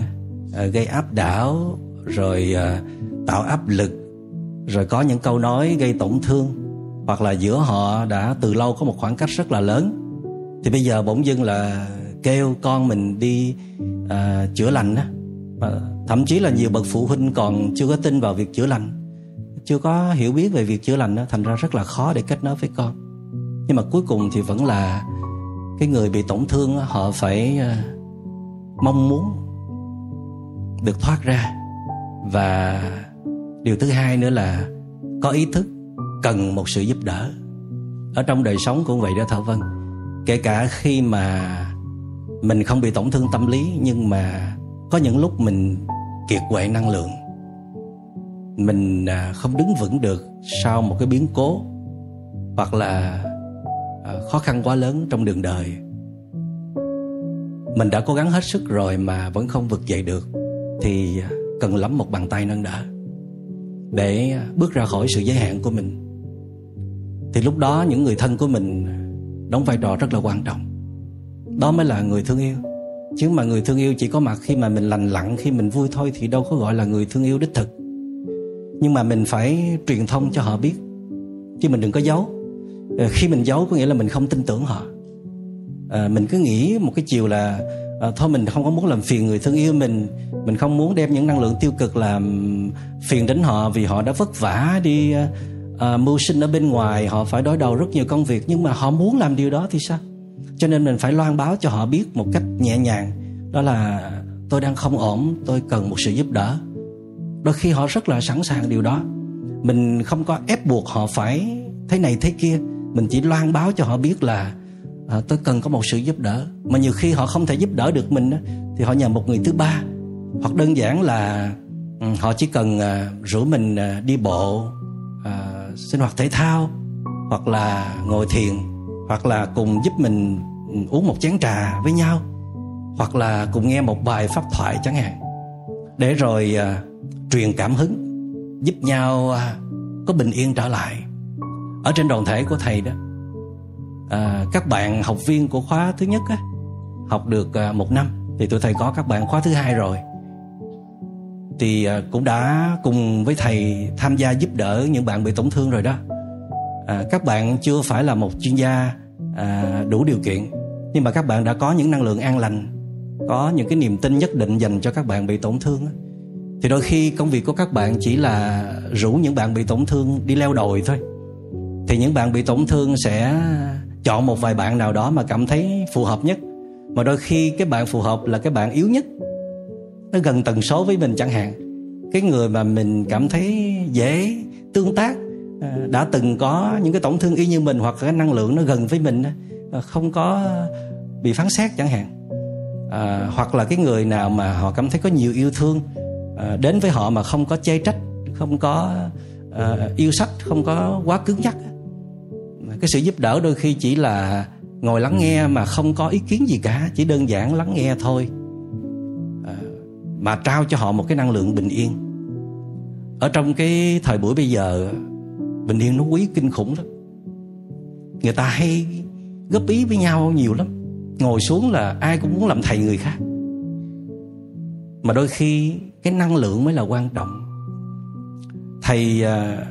uh, gây áp đảo rồi uh, tạo áp lực rồi có những câu nói gây tổn thương hoặc là giữa họ đã từ lâu có một khoảng cách rất là lớn. Thì bây giờ bỗng dưng là kêu con mình đi uh, chữa lành á. Thậm chí là nhiều bậc phụ huynh còn chưa có tin vào việc chữa lành chưa có hiểu biết về việc chữa lành đó, thành ra rất là khó để kết nối với con. Nhưng mà cuối cùng thì vẫn là cái người bị tổn thương họ phải ờ, mong muốn được thoát ra. Và điều thứ hai nữa là có ý thức cần một sự giúp đỡ. Ở trong đời sống cũng vậy đó thảo vân. Kể cả khi mà mình không bị tổn thương tâm lý nhưng mà có những lúc mình kiệt quệ năng lượng mình à, không đứng vững được sau một cái biến cố hoặc là à, khó khăn quá lớn trong đường đời. Mình đã cố gắng hết sức rồi mà vẫn không vực dậy được, thì à, cần lắm một bàn tay nâng đỡ để bước ra khỏi sự giới hạn của mình. Thì lúc đó những người thân của mình đóng vai trò rất là quan trọng. Đó mới là người thương yêu. Chứ mà người thương yêu chỉ có mặt khi mà mình lành lặn, khi mình vui thôi thì đâu có gọi là người thương yêu đích thực nhưng mà mình phải truyền thông cho họ biết. Chứ mình đừng có giấu. Ờ, khi mình giấu có nghĩa là mình không tin tưởng họ. À, mình cứ nghĩ một cái chiều là à, thôi mình không có muốn làm phiền người thương yêu mình. Mình không muốn đem những năng lượng tiêu cực làm phiền đến họ vì họ đã vất vả đi à, mưu sinh ở bên ngoài. Họ phải đối đầu rất nhiều công việc. Nhưng mà họ muốn làm điều đó thì sao? Cho nên mình phải loan báo cho họ biết một cách nhẹ nhàng. Đó là tôi đang không ổn. Tôi cần một sự giúp đỡ đôi khi họ rất là sẵn sàng điều đó. Mình không có ép buộc họ phải thế này thế kia. Mình chỉ loan báo cho họ biết là à, tôi cần có một sự giúp đỡ. Mà nhiều khi họ không thể giúp đỡ được mình thì họ nhờ một người thứ ba. Hoặc đơn giản là ừ, họ chỉ cần à, rủ mình à, đi bộ à, sinh hoạt thể thao hoặc là ngồi thiền hoặc là cùng giúp mình ừ, uống một chén trà với nhau hoặc là cùng nghe một bài pháp thoại chẳng hạn. Để rồi à, truyền cảm hứng giúp nhau à, có bình yên trở lại. Ở trên đoàn thể của thầy đó à, các bạn học viên của khóa thứ nhất á, học được à, một năm thì tụi thầy có các bạn khóa thứ hai rồi. Thì à, cũng đã cùng với thầy tham gia giúp đỡ những bạn bị tổn thương rồi đó. À, các bạn chưa phải là một chuyên gia à, đủ điều kiện nhưng mà các bạn đã có những năng lượng an lành có những cái niềm tin nhất định dành cho các bạn bị tổn thương thì đôi khi công việc của các bạn chỉ là rủ những bạn bị tổn thương đi leo đồi thôi. Thì những bạn bị tổn thương sẽ chọn một vài bạn nào đó mà cảm thấy phù hợp nhất. Mà đôi khi cái bạn phù hợp là cái bạn yếu nhất. Nó gần tần số với mình chẳng hạn. Cái người mà mình cảm thấy dễ tương tác à, đã từng có những cái tổn thương y như mình hoặc cái năng lượng nó gần với mình à, không có bị phán xét chẳng hạn. À, hoặc là cái người nào mà họ cảm thấy có nhiều yêu thương à, đến với họ mà không có chê trách không có à, yêu sách không có quá cứng nhắc. Cái sự giúp đỡ đôi khi chỉ là ngồi lắng nghe mà không có ý kiến gì cả chỉ đơn giản lắng nghe thôi. À, mà trao cho họ một cái năng lượng bình yên. Ở trong cái thời buổi bây giờ bình yên nó quý kinh khủng lắm. Người ta hay góp ý với nhau nhiều lắm. Ngồi xuống là ai cũng muốn làm thầy người khác. Mà đôi khi cái năng lượng mới là quan trọng. Thầy à,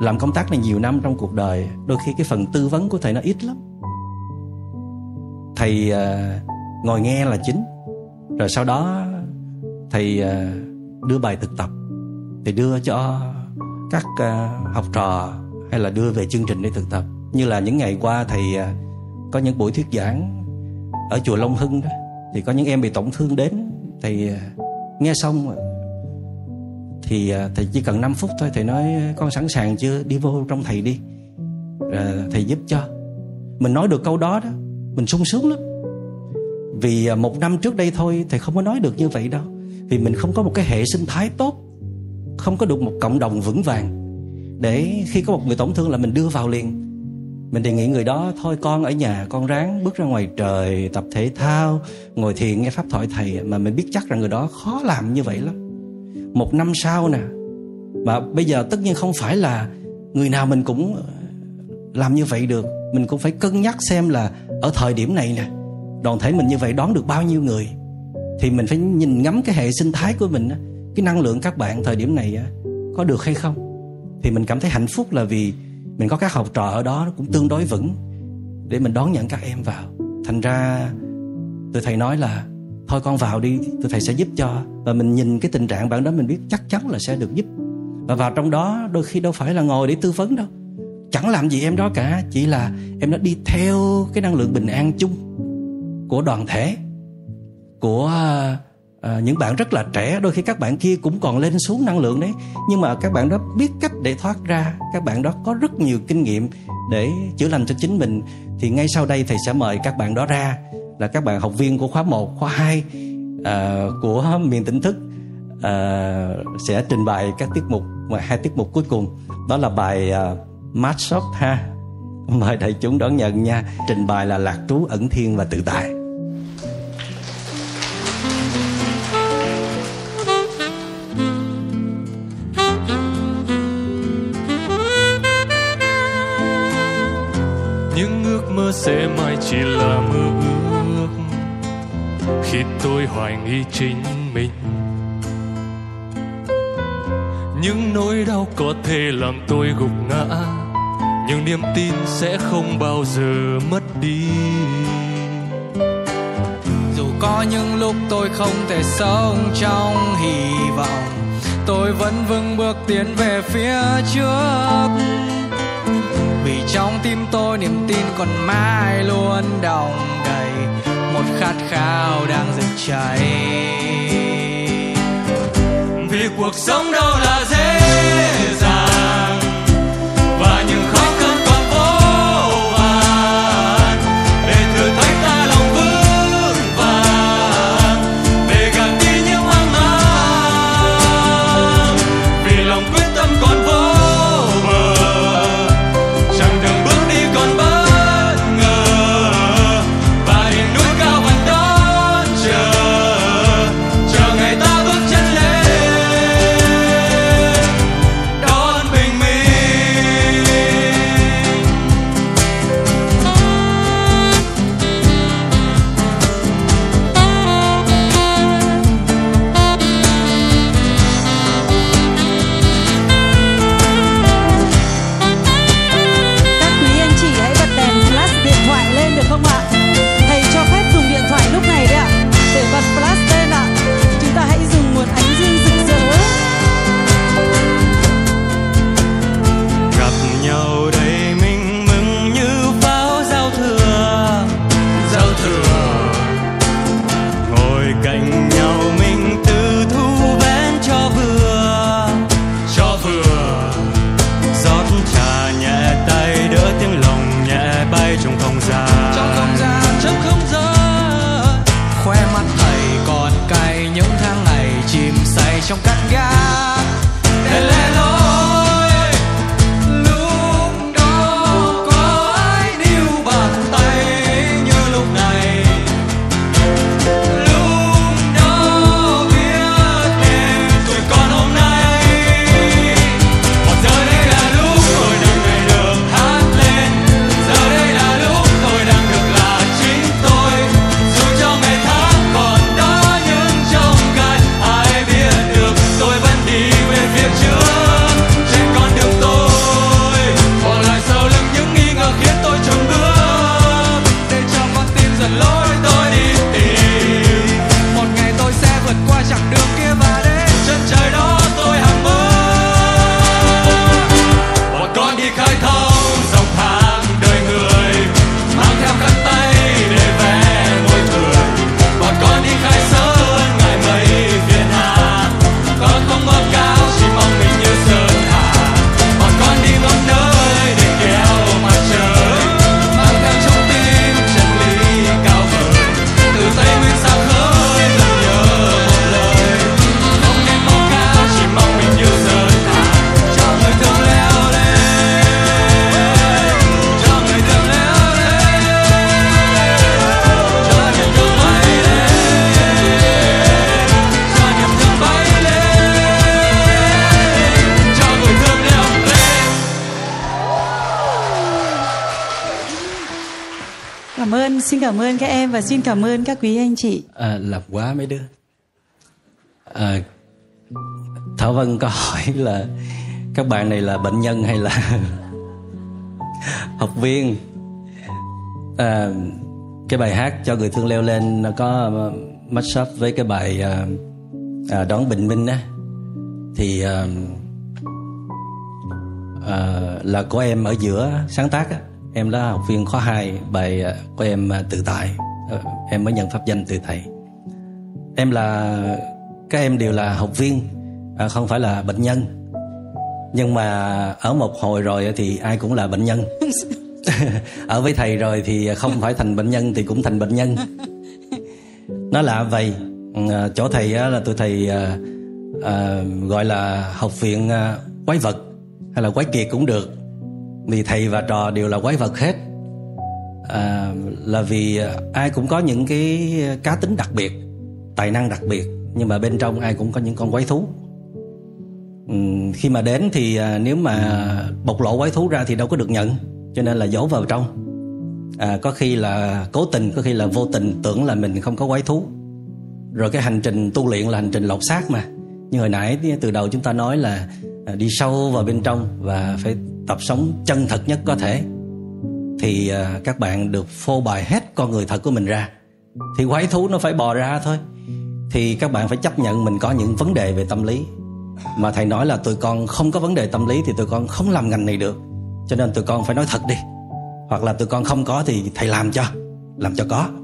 làm công tác này nhiều năm trong cuộc đời, đôi khi cái phần tư vấn của thầy nó ít lắm. Thầy à, ngồi nghe là chính. Rồi sau đó, thầy à, đưa bài thực tập. Thầy đưa cho các học trò hay là đưa về chương trình để thực tập. Như là những ngày qua thầy có những buổi thuyết giảng ở chùa Long Hưng đó. Thì có những em bị tổn thương đến. Thì nghe xong, thì à, thầy chỉ cần 5 phút thôi, thầy nói, con sẵn sàng chưa? Đi vô trong thầy đi. Rồi thầy giúp cho. Mình nói được câu đó đó, mình sung sướng lắm. Vì à, một năm trước đây thôi, thầy không có nói được như vậy đâu. Vì mình không có một cái hệ sinh thái tốt, không có được một cộng đồng vững vàng. Để khi có một người tổn thương là mình đưa vào liền mình đề nghị người đó, thôi con ở nhà con ráng bước ra ngoài trời tập thể thao, ngồi thiền, nghe pháp thoại thầy. Mà mình biết chắc rằng người đó khó làm như vậy lắm. Một năm sau nè, mà bây giờ tất nhiên không phải là người nào mình cũng ờ, làm như vậy được. Mình cũng phải cân nhắc xem là ở thời điểm này nè, đoàn thể mình như vậy đón được bao nhiêu người. Thì mình phải nhìn ngắm cái hệ sinh thái của mình cái năng lượng các bạn thời điểm này có được hay không? Thì mình cảm thấy hạnh phúc là vì mình có các học trò ở đó cũng tương đối vững để mình đón nhận các em vào. Thành ra tôi thầy nói là, thôi con vào đi tôi thầy sẽ giúp cho. Và mình nhìn cái tình trạng bạn đó, mình biết chắc chắn là sẽ được giúp. Và vào trong đó, đôi khi đâu phải là ngồi để tư vấn đâu. Chẳng làm gì em đó cả, chỉ là em nó đi theo cái năng lượng bình an chung của đoàn thể, của à, những bạn rất là trẻ đôi khi các bạn kia cũng còn lên xuống năng lượng đấy. Nhưng mà các bạn đó biết cách để thoát ra. Các bạn đó có rất nhiều kinh nghiệm để chữa lành cho chính mình. Thì ngay sau đây thầy sẽ mời các bạn đó ra. Là các bạn học viên của khóa 1, khóa 2 à, của miền tỉnh thức. À, sẽ trình bày các tiết mục và hai tiết mục cuối cùng. Đó là bài à, match Shop ha. Mời đại chúng đón nhận nha. Trình bày là lạc trú ẩn thiên và tự tại. Sẽ mãi chỉ là mơ ước. Khi tôi hoài nghi chính mình, những nỗi đau có thể làm tôi gục ngã, nhưng niềm tin sẽ không bao giờ mất đi. Dù có những lúc tôi không thể sống trong hy vọng, tôi vẫn vững bước tiến về phía trước vì trong tim tôi niềm tin còn mãi luôn đong đầy một khát khao đang rực cháy vì cuộc sống đâu là dễ dàng. Cảm ơn các quý anh chị. à, lập quá mấy đứa. À, thảo vân có *laughs* hỏi là các bạn này là bệnh nhân hay là *laughs* học viên? À, cái bài hát cho người thương leo lên nó có match up với cái bài à, à, đón bình minh á. Thì à, à, là của em ở giữa sáng tác á. Em là học viên khóa 2 bài à, của em à, tự tại em mới nhận pháp danh từ thầy. Em là các em đều là học viên à, không phải là bệnh nhân. Nhưng mà ở một hồi rồi thì ai cũng là bệnh nhân. *laughs* Ở với thầy rồi thì không phải thành bệnh nhân thì cũng thành bệnh nhân. Nó là vậy. À, chỗ thầy á, là tụi thầy à, à, gọi là học viện à, quái vật hay là quái kiệt cũng được. Vì thầy và trò đều là quái vật hết à, là vì à, ai cũng có những cái cá tính đặc biệt tài năng đặc biệt nhưng mà bên trong ai cũng có những con quái thú. Ừ, khi mà đến thì à, nếu mà bộc lộ quái thú ra thì đâu có được nhận cho nên là giấu vào trong. À, có khi là cố tình có khi là vô tình tưởng là mình không có quái thú. Rồi cái hành trình tu luyện là hành trình lột xác mà. Như hồi nãy từ đầu chúng ta nói là à, đi sâu vào bên trong và phải tập sống chân thật nhất có thể thì à, các bạn được phô bày hết con người thật của mình ra. Thì quái thú nó phải bò ra thôi. Thì các bạn phải chấp nhận mình có những vấn đề về tâm lý. Mà thầy nói là tụi con không có vấn đề tâm lý thì tụi con không làm ngành này được. Cho nên tụi con phải nói thật đi. Hoặc là tụi con không có thì thầy làm cho. Làm cho có. *laughs*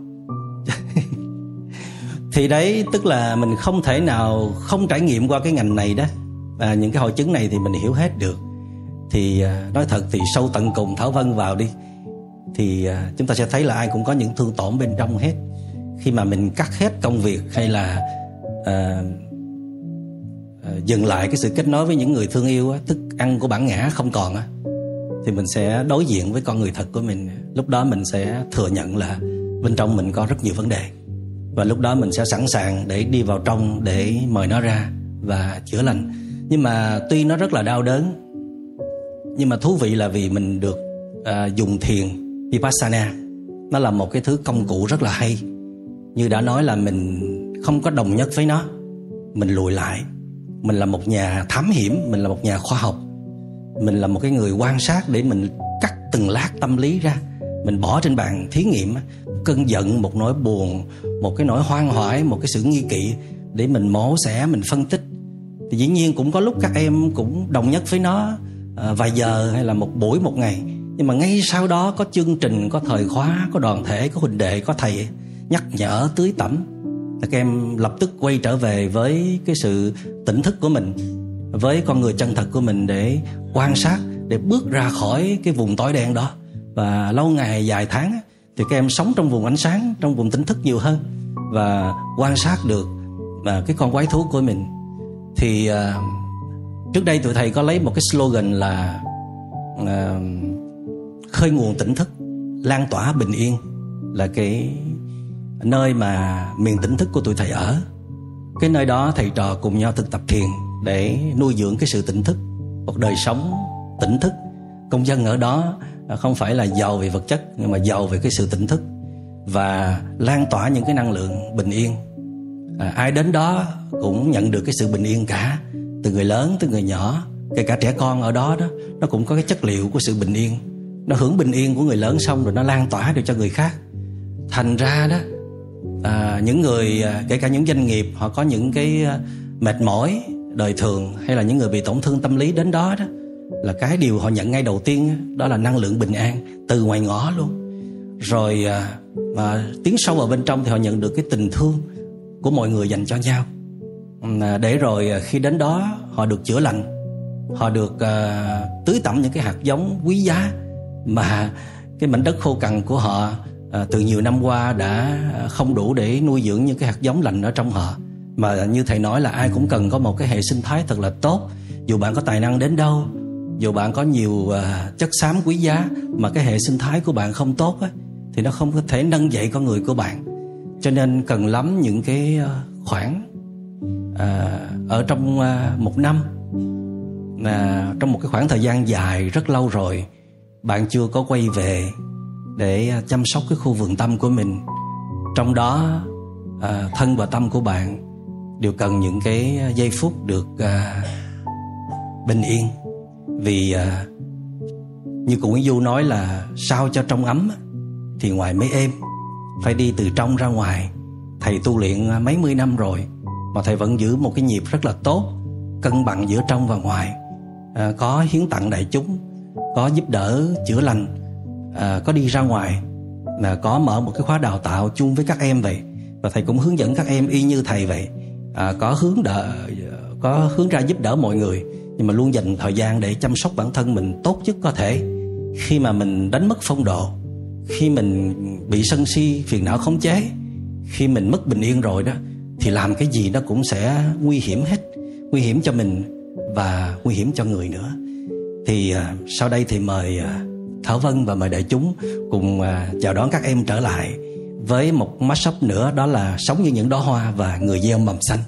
Thì đấy tức là mình không thể nào không trải nghiệm qua cái ngành này đó. À, những cái hội chứng này thì mình hiểu hết được. Thì à, nói thật thì sâu tận cùng thảo vân vào đi thì à, chúng ta sẽ thấy là ai cũng có những thương tổn bên trong hết. Khi mà mình cắt hết công việc hay là à, à, dừng lại cái sự kết nối với những người thương yêu á, thức ăn của bản ngã không còn á thì mình sẽ đối diện với con người thật của mình. Lúc đó mình sẽ thừa nhận là bên trong mình có rất nhiều vấn đề. Và lúc đó mình sẽ sẵn sàng để đi vào trong để mời nó ra và chữa lành. Nhưng mà tuy nó rất là đau đớn nhưng mà thú vị là vì mình được à, dùng thiền vipassana nó là một cái thứ công cụ rất là hay. Như đã nói là mình không có đồng nhất với nó. Mình lùi lại. Mình là một nhà thám hiểm mình là một nhà khoa học. Mình là một cái người quan sát để mình cắt từng lát tâm lý ra. Mình bỏ trên bàn thí nghiệm cơn giận một nỗi buồn một cái nỗi hoang hoải một cái sự nghi kỵ để mình mổ xẻ mình phân tích. Thì dĩ nhiên cũng có lúc các em cũng đồng nhất với nó à, vài giờ hay là một buổi một ngày nhưng mà ngay sau đó có chương trình có thời khóa có đoàn thể có huynh đệ có thầy nhắc nhở tưới tẩm. Là các em lập tức quay trở về với cái sự tỉnh thức của mình với con người chân thật của mình để quan sát để bước ra khỏi cái vùng tối đen đó. Và lâu ngày dài tháng thì các em sống trong vùng ánh sáng trong vùng tỉnh thức nhiều hơn và quan sát được và cái con quái thú của mình. Thì uh, trước đây tụi thầy có lấy một cái slogan là uh, khơi nguồn tỉnh thức lan tỏa bình yên là cái nơi mà miền tỉnh thức của tụi thầy ở. Cái nơi đó thầy trò cùng nhau thực tập thiền để nuôi dưỡng cái sự tỉnh thức một đời sống tỉnh thức. Công dân ở đó không phải là giàu về vật chất nhưng mà giàu về cái sự tỉnh thức và lan tỏa những cái năng lượng bình yên. À, ai đến đó cũng nhận được cái sự bình yên cả từ người lớn tới người nhỏ kể cả trẻ con ở đó đó nó cũng có cái chất liệu của sự bình yên nó hưởng bình yên của người lớn xong rồi nó lan tỏa được cho người khác. Thành ra đó à, những người à, kể cả những doanh nghiệp họ có những cái à, mệt mỏi đời thường hay là những người bị tổn thương tâm lý đến đó đó là cái điều họ nhận ngay đầu tiên đó là năng lượng bình an từ ngoài ngõ luôn. Rồi à, mà tiến sâu ở bên trong thì họ nhận được cái tình thương của mọi người dành cho nhau. À, để rồi khi đến đó họ được chữa lành họ được à, tưới tẩm những cái hạt giống quý giá mà cái mảnh đất khô cằn của họ à, từ nhiều năm qua đã không đủ để nuôi dưỡng những cái hạt giống lành ở trong họ. Mà như thầy nói là ai cũng cần có một cái hệ sinh thái thật là tốt. Dù bạn có tài năng đến đâu dù bạn có nhiều à, chất xám quý giá mà cái hệ sinh thái của bạn không tốt á, thì nó không có thể nâng dậy con người của bạn. Cho nên cần lắm những cái à, khoảng à, ở trong à, một năm à, trong một cái khoảng thời gian dài rất lâu rồi bạn chưa có quay về để à, chăm sóc cái khu vườn tâm của mình. Trong đó à, thân và tâm của bạn đều cần những cái à, giây phút được à, bình yên. Vì à, như cụ Nguyễn Du nói là sao cho trong ấm thì ngoài mới êm. Phải đi từ trong ra ngoài. Thầy tu luyện à, mấy mươi năm rồi mà thầy vẫn giữ một cái nhịp rất là tốt cân bằng giữa trong và ngoài. À, có hiến tặng đại chúng có giúp đỡ chữa lành à, có đi ra ngoài là có mở một cái khóa đào tạo chung với các em vậy. Và thầy cũng hướng dẫn các em y như thầy vậy. À, có hướng đỡ có hướng ra giúp đỡ mọi người nhưng mà luôn dành thời gian để chăm sóc bản thân mình tốt nhất có thể. Khi mà mình đánh mất phong độ khi mình bị sân si phiền não khống chế khi mình mất bình yên rồi đó thì làm cái gì nó cũng sẽ nguy hiểm hết. Nguy hiểm cho mình và nguy hiểm cho người nữa thì à, sau đây thì mời à, Thảo Vân và mời đại chúng cùng à, chào đón các em trở lại với một mashup nữa, đó là sống như những đóa hoa và người gieo mầm xanh.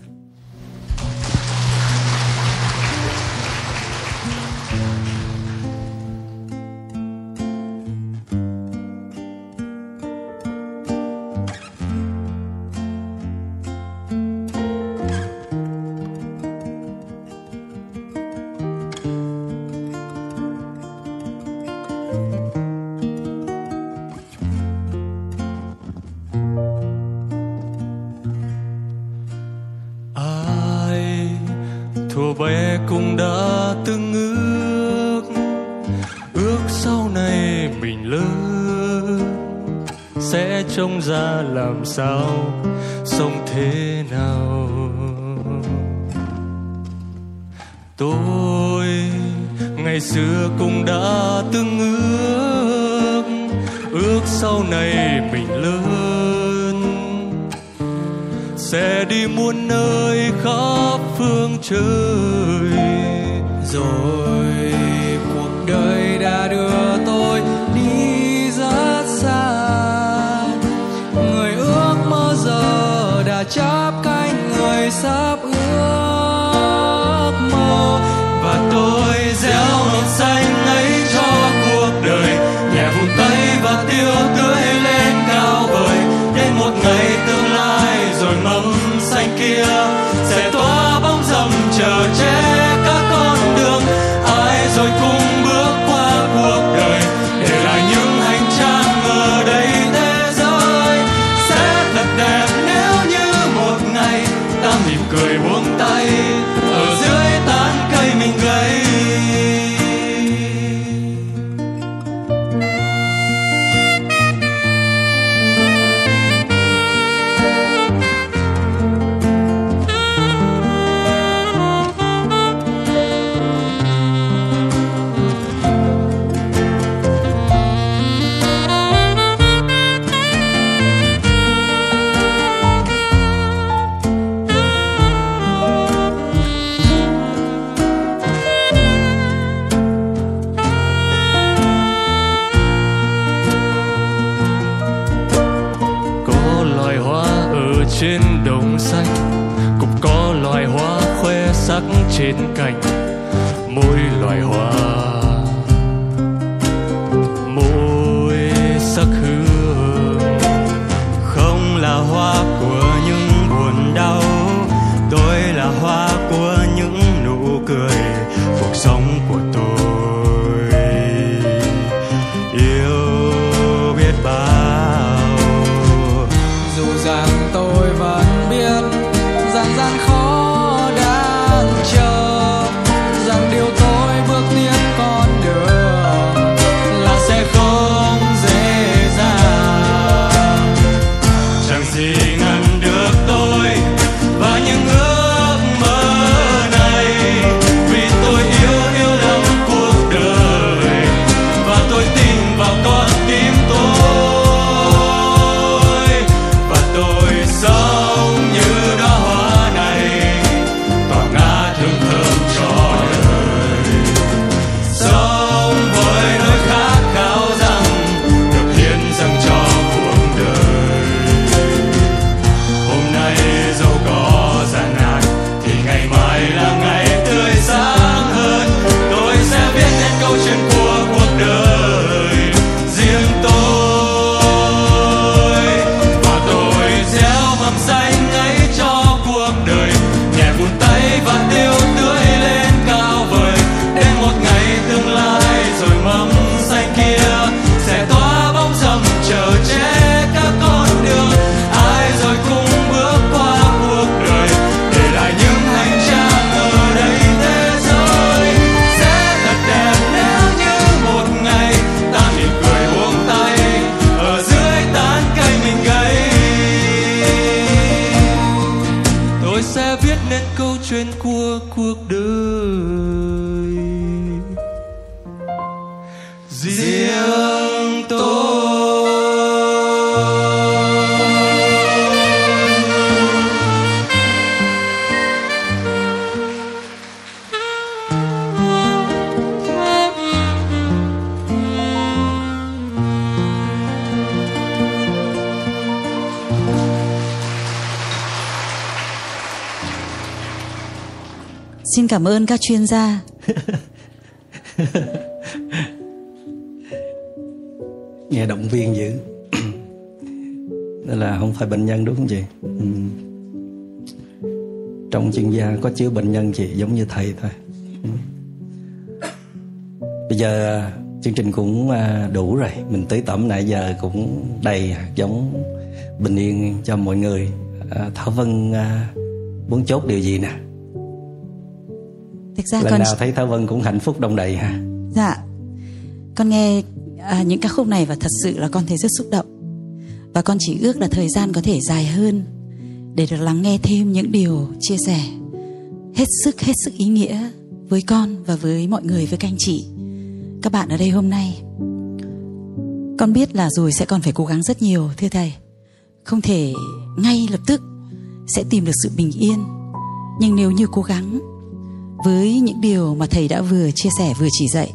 trên đồng xanh cũng có loài hoa khoe sắc trên cành. Mỗi loài hoa ơn các chuyên gia. *laughs* nghe động viên dữ *clears throat* Đó là không phải bệnh nhân đúng không chị ừ. trong chuyên gia có chứa bệnh nhân chị giống như thầy thôi ừ. bây giờ à, chương trình cũng à, đủ rồi mình tới tổng nãy giờ cũng đầy hạt giống bình yên cho mọi người à, thảo vân à, muốn chốt điều gì nè Thực ra lần con nào thấy thảo vân cũng hạnh phúc đông đầy ha. Dạ. Con nghe à, những ca khúc này và thật sự là con thấy rất xúc động. Và con chỉ ước là thời gian có thể dài hơn để được lắng nghe thêm những điều chia sẻ. Hết sức hết sức ý nghĩa với con và với mọi người với các anh chị. Các bạn ở đây hôm nay. Con biết là rồi sẽ còn phải cố gắng rất nhiều thưa thầy. Không thể ngay lập tức sẽ tìm được sự bình yên. Nhưng nếu như cố gắng với những điều mà thầy đã vừa chia sẻ vừa chỉ dạy.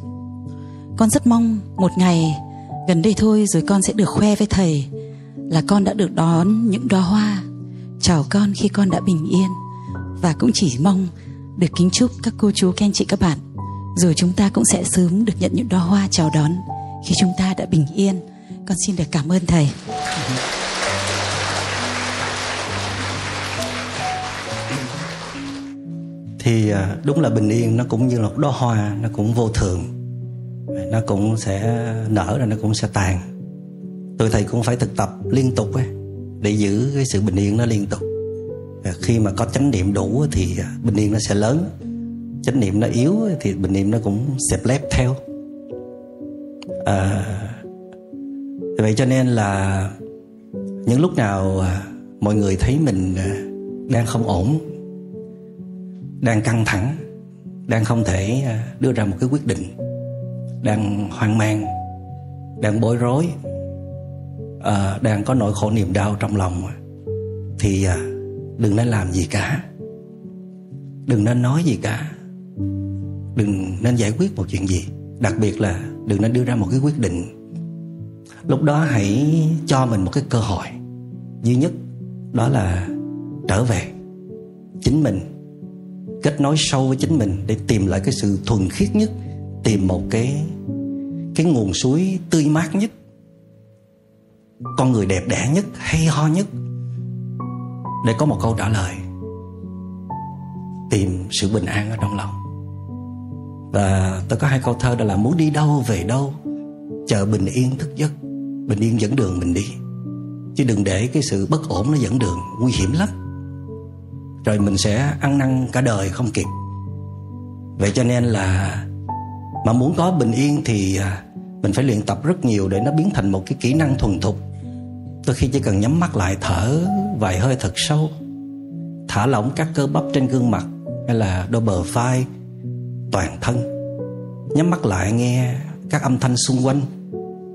Con rất mong một ngày gần đây thôi rồi con sẽ được khoe với thầy là con đã được đón những đóa hoa. Chào con khi con đã bình yên. Và cũng chỉ mong được kính chúc các cô chú, các anh chị, các bạn. Rồi chúng ta cũng sẽ sớm được nhận những đóa hoa chào đón khi chúng ta đã bình yên. Con xin được cảm ơn thầy. Thì à, đúng là bình yên nó cũng như là một đóa hoa nó cũng vô thường. Nó cũng sẽ nở rồi nó cũng sẽ tàn. Tôi thầy cũng phải thực tập liên tục ấy, để giữ cái sự bình yên nó liên tục. À, khi mà có chánh niệm đủ thì à, bình yên nó sẽ lớn. Chánh niệm nó yếu thì bình yên nó cũng xẹp lép theo. À, vậy cho nên là những lúc nào mọi người thấy mình đang không ổn đang căng thẳng đang không thể à, đưa ra một cái quyết định đang hoang mang đang bối rối à, đang có nỗi khổ niềm đau trong lòng thì à, đừng nên làm gì cả. Đừng nên nói gì cả. Đừng nên giải quyết một chuyện gì. Đặc biệt là đừng nên đưa ra một cái quyết định. Lúc đó hãy cho mình một cái cơ hội duy nhất đó là trở về chính mình kết nối sâu với chính mình để tìm lại cái sự thuần khiết nhất, tìm một cái cái nguồn suối tươi mát nhất, con người đẹp đẽ nhất, hay ho nhất, để có một câu trả lời. Tìm sự bình an ở trong lòng. Và tôi có hai câu thơ đó là muốn đi đâu về đâu, chờ bình yên thức giấc, bình yên dẫn đường mình đi. Chứ đừng để cái sự bất ổn nó dẫn đường, nguy hiểm lắm rồi mình sẽ ăn năn cả đời không kịp. Vậy cho nên là mà muốn có bình yên thì à, mình phải luyện tập rất nhiều để nó biến thành một cái kỹ năng thuần thục. Đôi khi chỉ cần nhắm mắt lại thở vài hơi thật sâu, thả lỏng các cơ bắp trên gương mặt hay là đôi bờ vai, toàn thân. Nhắm mắt lại nghe các âm thanh xung quanh,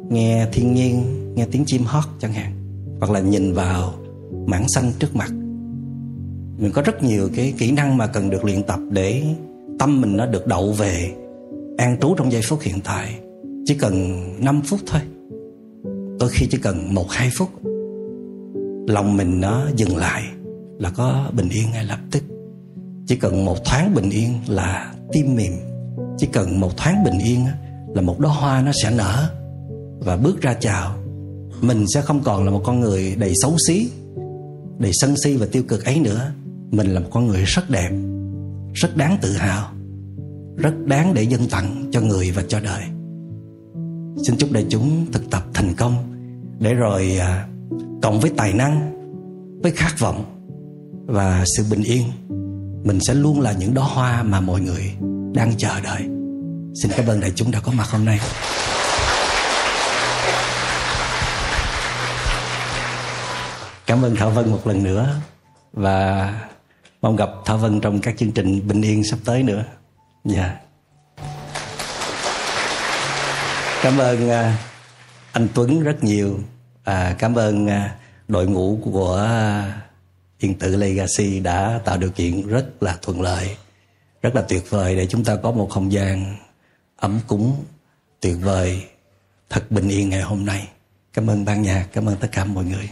nghe thiên nhiên, nghe tiếng chim hót chẳng hạn, hoặc là nhìn vào mảng xanh trước mặt mình có rất nhiều cái kỹ năng mà cần được luyện tập để tâm mình nó được đậu về, an trú trong giây phút hiện tại. Chỉ cần 5 phút thôi. Đôi khi chỉ cần một, hai phút. Lòng mình nó dừng lại là có bình yên ngay lập tức. Chỉ cần một thoáng bình yên là tim mềm. Chỉ cần một thoáng bình yên là một đóa hoa nó sẽ nở và bước ra chào. Mình sẽ không còn là một con người đầy xấu xí, đầy sân si và tiêu cực ấy nữa mình là một con người rất đẹp rất đáng tự hào rất đáng để dân tặng cho người và cho đời. Xin chúc đại chúng thực tập thành công để rồi à, cộng với tài năng với khát vọng và sự bình yên mình sẽ luôn là những đóa hoa mà mọi người đang chờ đợi. Xin cảm ơn đại chúng đã có mặt hôm nay. Cảm ơn thảo vân một lần nữa và mong gặp thảo vân trong các chương trình bình yên sắp tới nữa dạ cảm ơn à, anh tuấn rất nhiều à, cảm ơn à, đội ngũ của à, Yên Tử Legacy đã tạo điều kiện rất là thuận lợi, rất là tuyệt vời để chúng ta có một không gian ấm cúng, tuyệt vời, thật bình yên ngày hôm nay. Cảm ơn ban nhạc, cảm ơn tất cả mọi người.